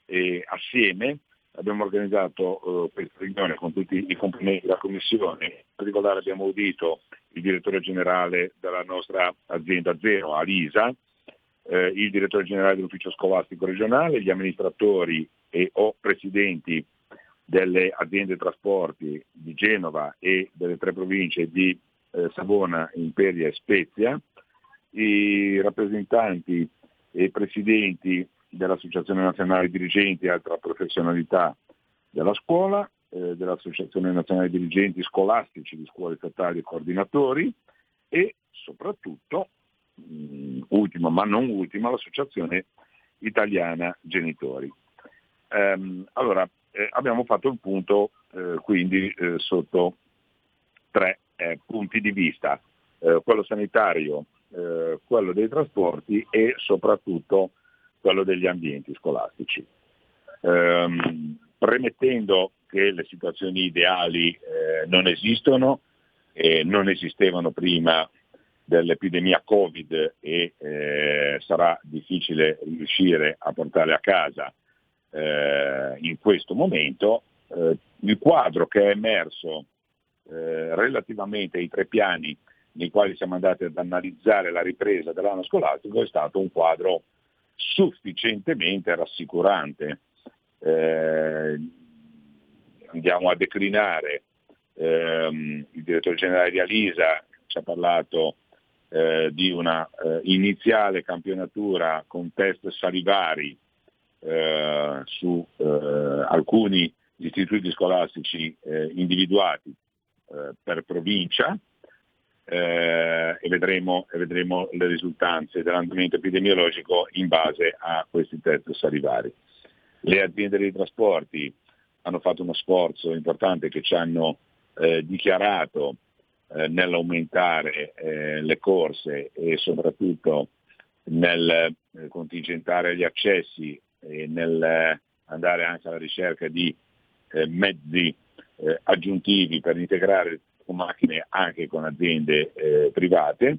E assieme abbiamo organizzato eh, questa riunione con tutti i componenti della commissione. In particolare abbiamo udito il direttore generale della nostra azienda Zero, Alisa, eh, il direttore generale dell'ufficio scolastico regionale, gli amministratori e o presidenti delle aziende trasporti di Genova e delle tre province di eh, Savona, Imperia e Spezia, i rappresentanti e presidenti dell'Associazione Nazionale Dirigenti e altra professionalità della scuola, eh, dell'Associazione Nazionale Dirigenti Scolastici di Scuole Statali e Coordinatori e soprattutto, mh, ultima ma non ultima, l'Associazione Italiana Genitori. Ehm, allora, eh, abbiamo fatto il punto eh, quindi eh, sotto tre eh, punti di vista, eh, quello sanitario, quello dei trasporti e soprattutto quello degli ambienti scolastici. Ehm, premettendo che le situazioni ideali eh, non esistono, e non esistevano prima dell'epidemia Covid e eh, sarà difficile riuscire a portarle a casa eh, in questo momento, eh, il quadro che è emerso eh, relativamente ai tre piani nei quali siamo andati ad analizzare la ripresa dell'anno scolastico è stato un quadro sufficientemente rassicurante. Eh, andiamo a declinare, ehm, il direttore generale di Alisa ci ha parlato eh, di una eh, iniziale campionatura con test salivari eh, su eh, alcuni istituti scolastici eh, individuati eh, per provincia eh, e, vedremo, e vedremo le risultanze dell'andamento epidemiologico in base a questi test salivari. Le aziende dei trasporti hanno fatto uno sforzo importante che ci hanno eh, dichiarato eh, nell'aumentare eh, le corse e soprattutto nel eh, contingentare gli accessi e nel eh, andare anche alla ricerca di mezzi aggiuntivi per integrare con macchine anche con aziende eh, private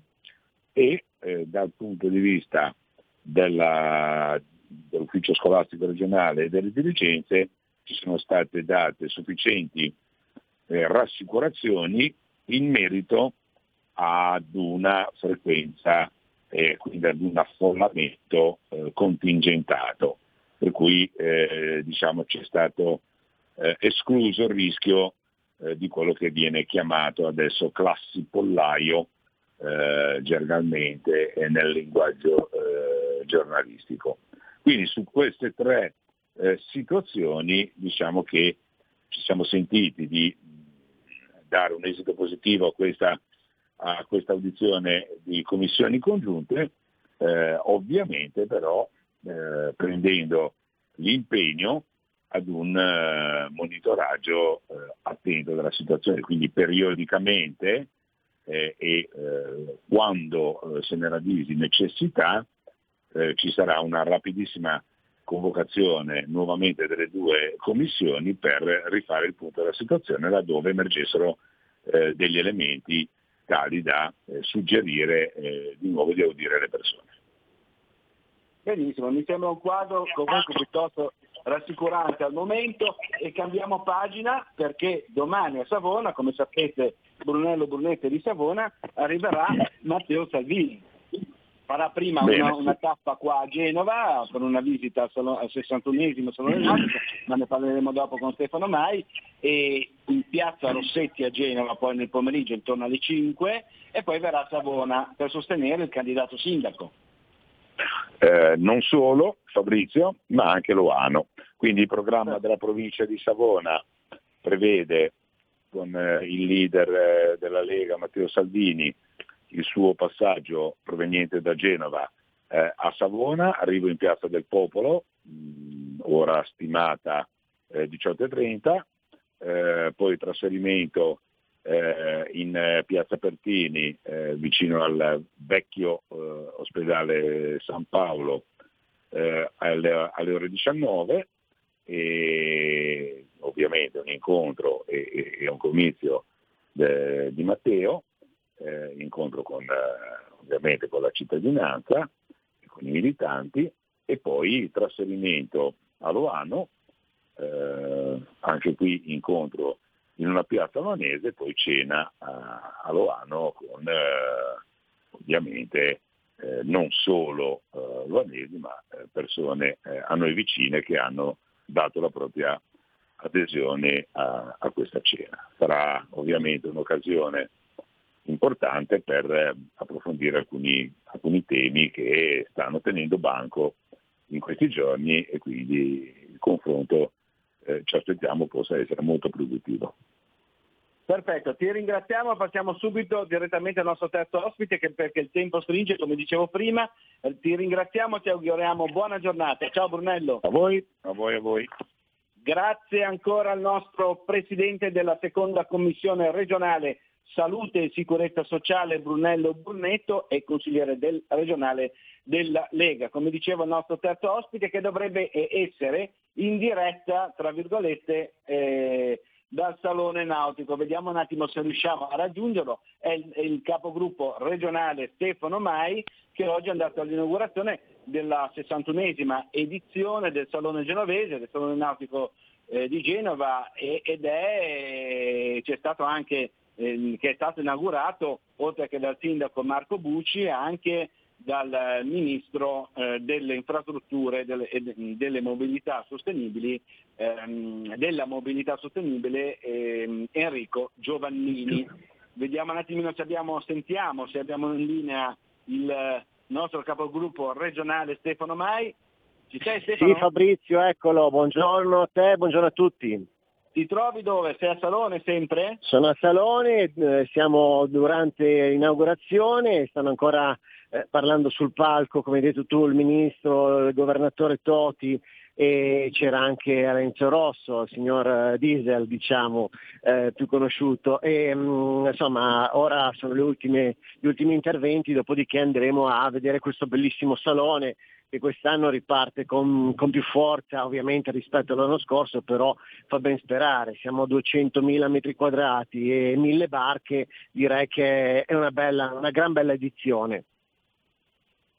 e eh, dal punto di vista della, dell'ufficio scolastico regionale e delle dirigenze ci sono state date sufficienti eh, rassicurazioni in merito ad una frequenza, eh, quindi ad un affollamento eh, contingentato, per cui eh, diciamo, c'è stato eh, escluso il rischio eh, di quello che viene chiamato adesso classi pollaio eh, gergalmente e nel linguaggio eh, giornalistico. Quindi su queste tre eh, situazioni diciamo che ci siamo sentiti di dare un esito positivo a questa, a questa audizione di commissioni congiunte, eh, ovviamente però prendendo l'impegno ad un eh, monitoraggio eh, attento della situazione, quindi periodicamente eh, e quando se ne ravvisi necessità ci sarà una rapidissima convocazione nuovamente delle due commissioni per rifare il punto della situazione laddove emergessero eh, degli elementi tali da eh, suggerire eh, di nuovo di audire le persone. Benissimo, mi sembra un quadro comunque piuttosto rassicurante al momento e cambiamo pagina perché domani a Savona, come sapete Brunello Brunette di Savona, arriverà Matteo Salvini. Farà prima una, una, tappa qua a Genova per una visita al, salo, al 61esimo Salone Nautico, ma ne parleremo dopo con Stefano Mai, e in piazza Rossetti a Genova poi nel pomeriggio intorno alle 5 e poi verrà a Savona per sostenere il candidato sindaco. Eh, non solo Fabrizio, ma anche Loano. Quindi il programma della provincia di Savona prevede con eh, il leader eh, della Lega Matteo Salvini il suo passaggio proveniente da Genova eh, a Savona, arrivo in Piazza del Popolo, mh, ora stimata eh, 18.30, eh, poi trasferimento eh, in Piazza Pertini vicino al vecchio ospedale San Paolo alle, alle ore 19 e ovviamente un incontro e, e un comizio de, di Matteo, eh, incontro con, eh, ovviamente con la cittadinanza, con i militanti e poi il trasferimento a Loano, eh, anche qui incontro in una piazza albanese, poi cena a, Loano con eh, ovviamente eh, non solo eh, albanesi ma persone a noi vicine che hanno dato la propria adesione a, a questa cena. Sarà ovviamente un'occasione importante per eh, approfondire alcuni, alcuni, temi che stanno tenendo banco in questi giorni e quindi il confronto eh, ci aspettiamo possa essere molto produttivo. Perfetto, ti ringraziamo, passiamo subito direttamente al nostro terzo ospite che perché il tempo stringe, come dicevo prima, eh, ti ringraziamo, ti auguriamo buona giornata. Ciao Brunello. A voi, a voi, a voi. Grazie ancora al nostro Presidente della seconda Commissione regionale Salute e Sicurezza Sociale Brunello Brunetto e consigliere del, regionale della Lega. Come diceva il nostro terzo ospite che dovrebbe essere in diretta, tra virgolette, eh, dal Salone Nautico. Vediamo un attimo se riusciamo a raggiungerlo. È il, è il capogruppo regionale Stefano Mai che oggi è andato all'inaugurazione della 61esima edizione del Salone Genovese, del Salone Nautico eh, di Genova ed è, c'è stato anche, eh, che è stato inaugurato, oltre che dal sindaco Marco Bucci, anche dal ministro eh, delle infrastrutture delle, e delle mobilità sostenibili, ehm, della mobilità sostenibile ehm, Enrico Giovannini. Vediamo un attimino se abbiamo, sentiamo se abbiamo in linea il nostro capogruppo regionale Stefano Mai. Ci sei Stefano? Sì Fabrizio, eccolo, buongiorno a te, buongiorno a tutti. Ti trovi dove? Sei a Salone sempre? Sono a Salone, eh, siamo durante l'inaugurazione, stanno ancora eh, parlando sul palco, come hai detto tu, il ministro, il governatore Toti e c'era anche Renzo Rosso, il signor eh, Diesel, diciamo, eh, più conosciuto. E, mh, mm, insomma, ora sono ultime, gli ultimi interventi, dopodiché andremo a vedere questo bellissimo salone che quest'anno riparte con, con, più forza ovviamente rispetto all'anno scorso, però fa ben sperare, siamo a 200.000 metri quadrati e 1000 barche, direi che è una, bella, una gran bella edizione.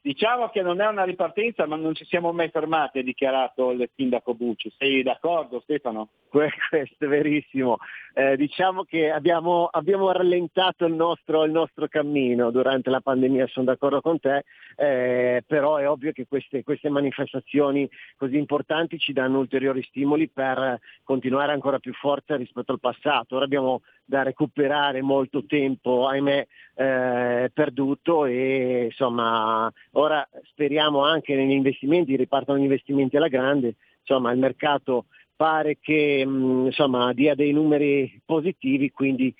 Diciamo che non è una ripartenza, ma non ci siamo mai fermati, ha dichiarato il sindaco Bucci. Sei d'accordo Stefano? Questo è verissimo. Eh, diciamo che abbiamo, abbiamo rallentato il nostro, il nostro, cammino durante la pandemia, sono d'accordo con te, eh, però è ovvio che queste, queste, manifestazioni così importanti ci danno ulteriori stimoli per continuare ancora più forte rispetto al passato. Ora abbiamo da recuperare molto tempo, ahimè, eh, perduto e insomma ora speriamo anche negli investimenti, ripartano gli investimenti alla grande, insomma il mercato pare che mm, insomma, dia dei numeri positivi, quindi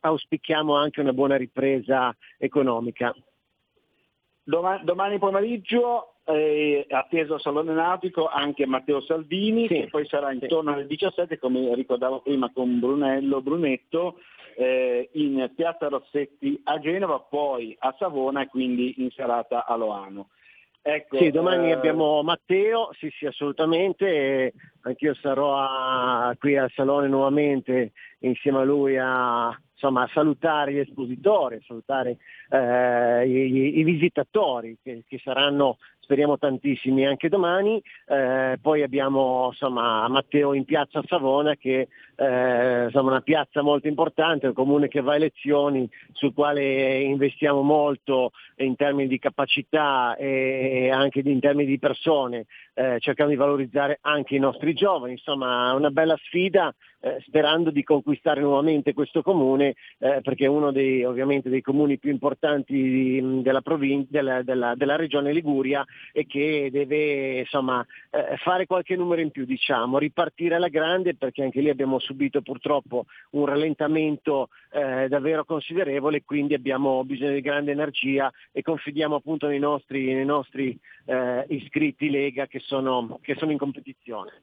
auspichiamo anche una buona ripresa economica. Domani, domani pomeriggio eh, atteso al Salone Nautico anche Matteo Salvini, sì, che poi sarà intorno sì. alle 17, come ricordavo prima con Brunello Brunetto, eh, in Piazza Rossetti a Genova, poi a Savona e quindi in serata a Loano. Ecco, sì, domani eh... abbiamo Matteo, sì sì assolutamente, anch'io sarò a, qui al Salone nuovamente insieme a lui a, insomma, a salutare gli espositori, a salutare eh, i, i, visitatori che, che, saranno speriamo tantissimi anche domani. Eh, poi abbiamo insomma, Matteo in piazza Savona che eh, insomma, una piazza molto importante, un comune che va a elezioni, sul quale investiamo molto in termini di capacità e anche in termini di persone, eh, cercando di valorizzare anche i nostri giovani. Insomma una bella sfida eh, sperando di conquistare nuovamente questo comune eh, perché è uno dei, ovviamente dei comuni più importanti di, della, provin- della, della, della, regione Liguria e che deve insomma, eh, fare qualche numero in più, diciamo, ripartire alla grande perché anche lì abbiamo subito purtroppo un rallentamento eh, davvero considerevole, quindi abbiamo bisogno di grande energia e confidiamo appunto nei nostri, nei nostri eh, iscritti Lega che sono, che sono in competizione.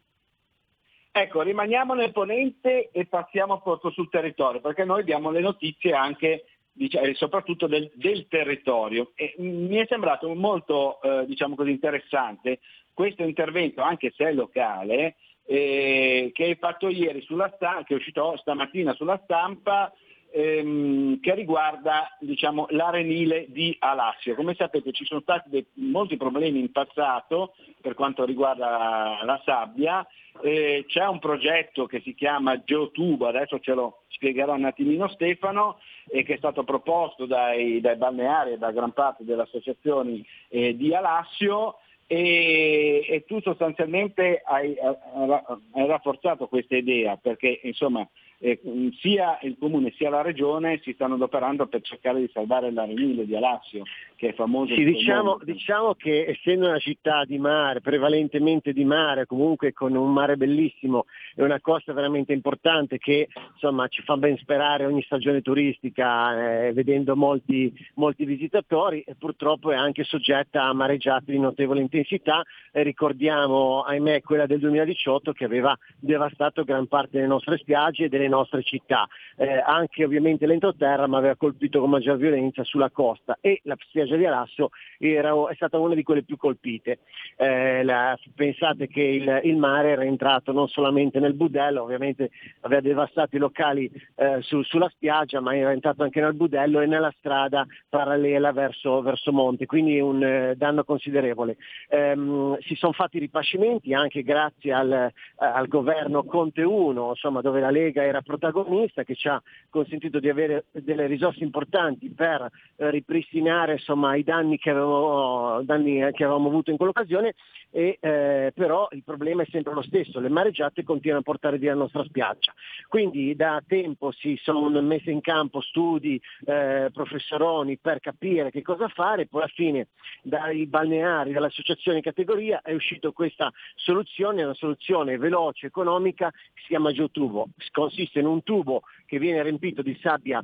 Ecco, rimaniamo nel ponente e passiamo proprio sul territorio, perché noi diamo le notizie anche diciamo, soprattutto del, del, territorio. E mi è sembrato molto eh, diciamo così, interessante questo intervento, anche se è locale, eh, che hai fatto ieri sulla stampa, che è uscito stamattina sulla stampa, ehm, che riguarda diciamo, l'arenile di Alassio. Come sapete ci sono stati dei, molti problemi in passato per quanto riguarda la sabbia, eh, c'è un progetto che si chiama Geotubo, adesso ce lo spiegherà un attimino Stefano, e che è stato proposto dai, dai balneari e da gran parte delle associazioni eh, di Alassio e, e, tu sostanzialmente hai, hai, rafforzato questa idea perché insomma eh, sia il comune sia la regione si stanno adoperando per cercare di salvare l'arenile di Alassio che è famoso. Sì, diciamo, diciamo, che essendo una città di mare, prevalentemente di mare, comunque con un mare bellissimo e una costa veramente importante che insomma, ci fa ben sperare ogni stagione turistica, eh, vedendo molti, molti visitatori, e purtroppo è anche soggetta a mareggiate di notevole intensità. E ricordiamo, ahimè, quella del 2018 che aveva devastato gran parte delle nostre spiagge e delle nostre città, eh, anche ovviamente l'entroterra, ma aveva colpito con maggior violenza sulla costa e la spiaggia spiaggia di Alasso era, è stata una di quelle più colpite. Eh, la, pensate che il, il, mare era entrato non solamente nel budello, ovviamente aveva devastato i locali eh, su, sulla spiaggia, ma era entrato anche nel budello e nella strada parallela verso, verso monte, quindi un eh, danno considerevole. Ehm, si sono fatti ripascimenti anche grazie al, al governo Conte 1, insomma, dove la Lega era protagonista, che ci ha consentito di avere delle risorse importanti per eh, ripristinare insomma, ai danni che avevamo, danni che avevamo avuto in quell'occasione, e, eh, però il problema è sempre lo stesso, le mareggiate continuano a portare via la nostra spiaggia. Quindi da tempo si sono messi in campo studi, eh, professoroni per capire che cosa fare, poi alla fine dai balneari, di categoria è uscita questa soluzione, una soluzione veloce, economica, che si chiama geotubo. Consiste in un tubo che viene riempito di sabbia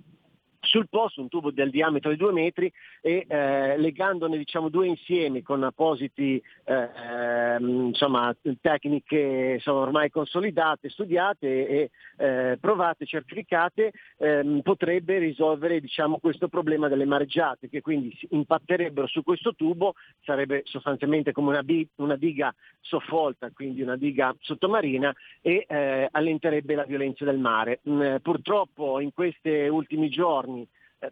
sul posto un tubo del diametro di due metri e eh, legandone diciamo, due insiemi con appositi eh, ehm, insomma, tecniche sono ormai consolidate, studiate e eh, provate, certificate, ehm, potrebbe risolvere diciamo, questo problema delle mareggiate che quindi impatterebbero su questo tubo, sarebbe sostanzialmente come una, bi- una diga soffolta, quindi una diga sottomarina e eh, allenterebbe la violenza del mare. Mm, purtroppo in questi ultimi giorni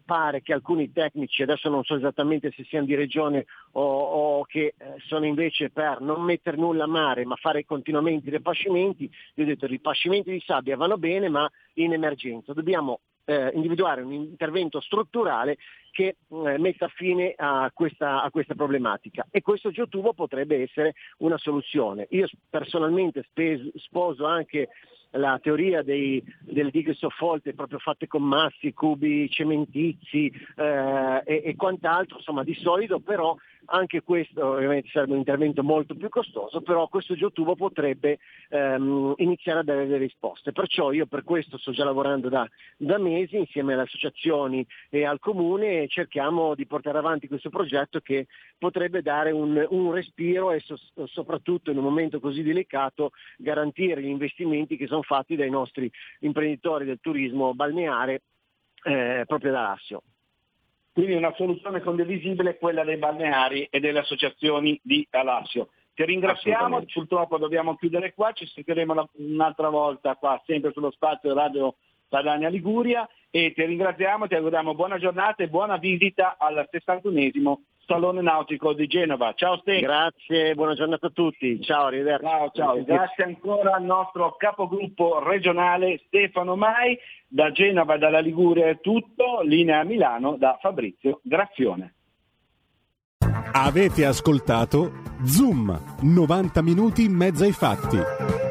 pare che alcuni tecnici, adesso non so esattamente se siano di regione o, o che eh, sono invece per non mettere nulla a mare ma fare continuamente i ripascimenti, io ho detto i ripascimenti di sabbia vanno bene ma in emergenza, dobbiamo eh, individuare un intervento strutturale che eh, metta fine a questa, a questa, problematica e questo geotubo potrebbe essere una soluzione. Io personalmente spes- sposo anche la teoria dei, delle dighe soffolte proprio fatte con massi, cubi cementizi eh, e, e, quant'altro, insomma di solido, però anche questo ovviamente sarebbe un intervento molto più costoso, però questo geotubo potrebbe ehm, iniziare a dare delle risposte. Perciò io per questo sto già lavorando da, da mesi insieme alle associazioni e al comune e cerchiamo di portare avanti questo progetto che potrebbe dare un, un respiro e so, soprattutto in un momento così delicato garantire gli investimenti che sono fatti dai nostri imprenditori del turismo balneare eh, proprio da Lassio. Quindi una soluzione condivisibile è quella dei balneari e delle associazioni di Alassio. Ti ringraziamo, purtroppo dobbiamo chiudere qua, ci sentiremo un'altra volta qua, sempre sullo spazio Radio Padania Liguria e ti ringraziamo, ti auguriamo buona giornata e buona visita al 61esimo Salone Nautico di Genova. Ciao Stefano. Grazie, buona giornata a tutti. Ciao, arrivederci. Ciao, ciao. Grazie ancora al nostro capogruppo regionale Stefano Mai. Da Genova e dalla Liguria è tutto. Linea a Milano da Fabrizio Grazione. Avete ascoltato Zoom, 90 minuti in mezzo ai fatti.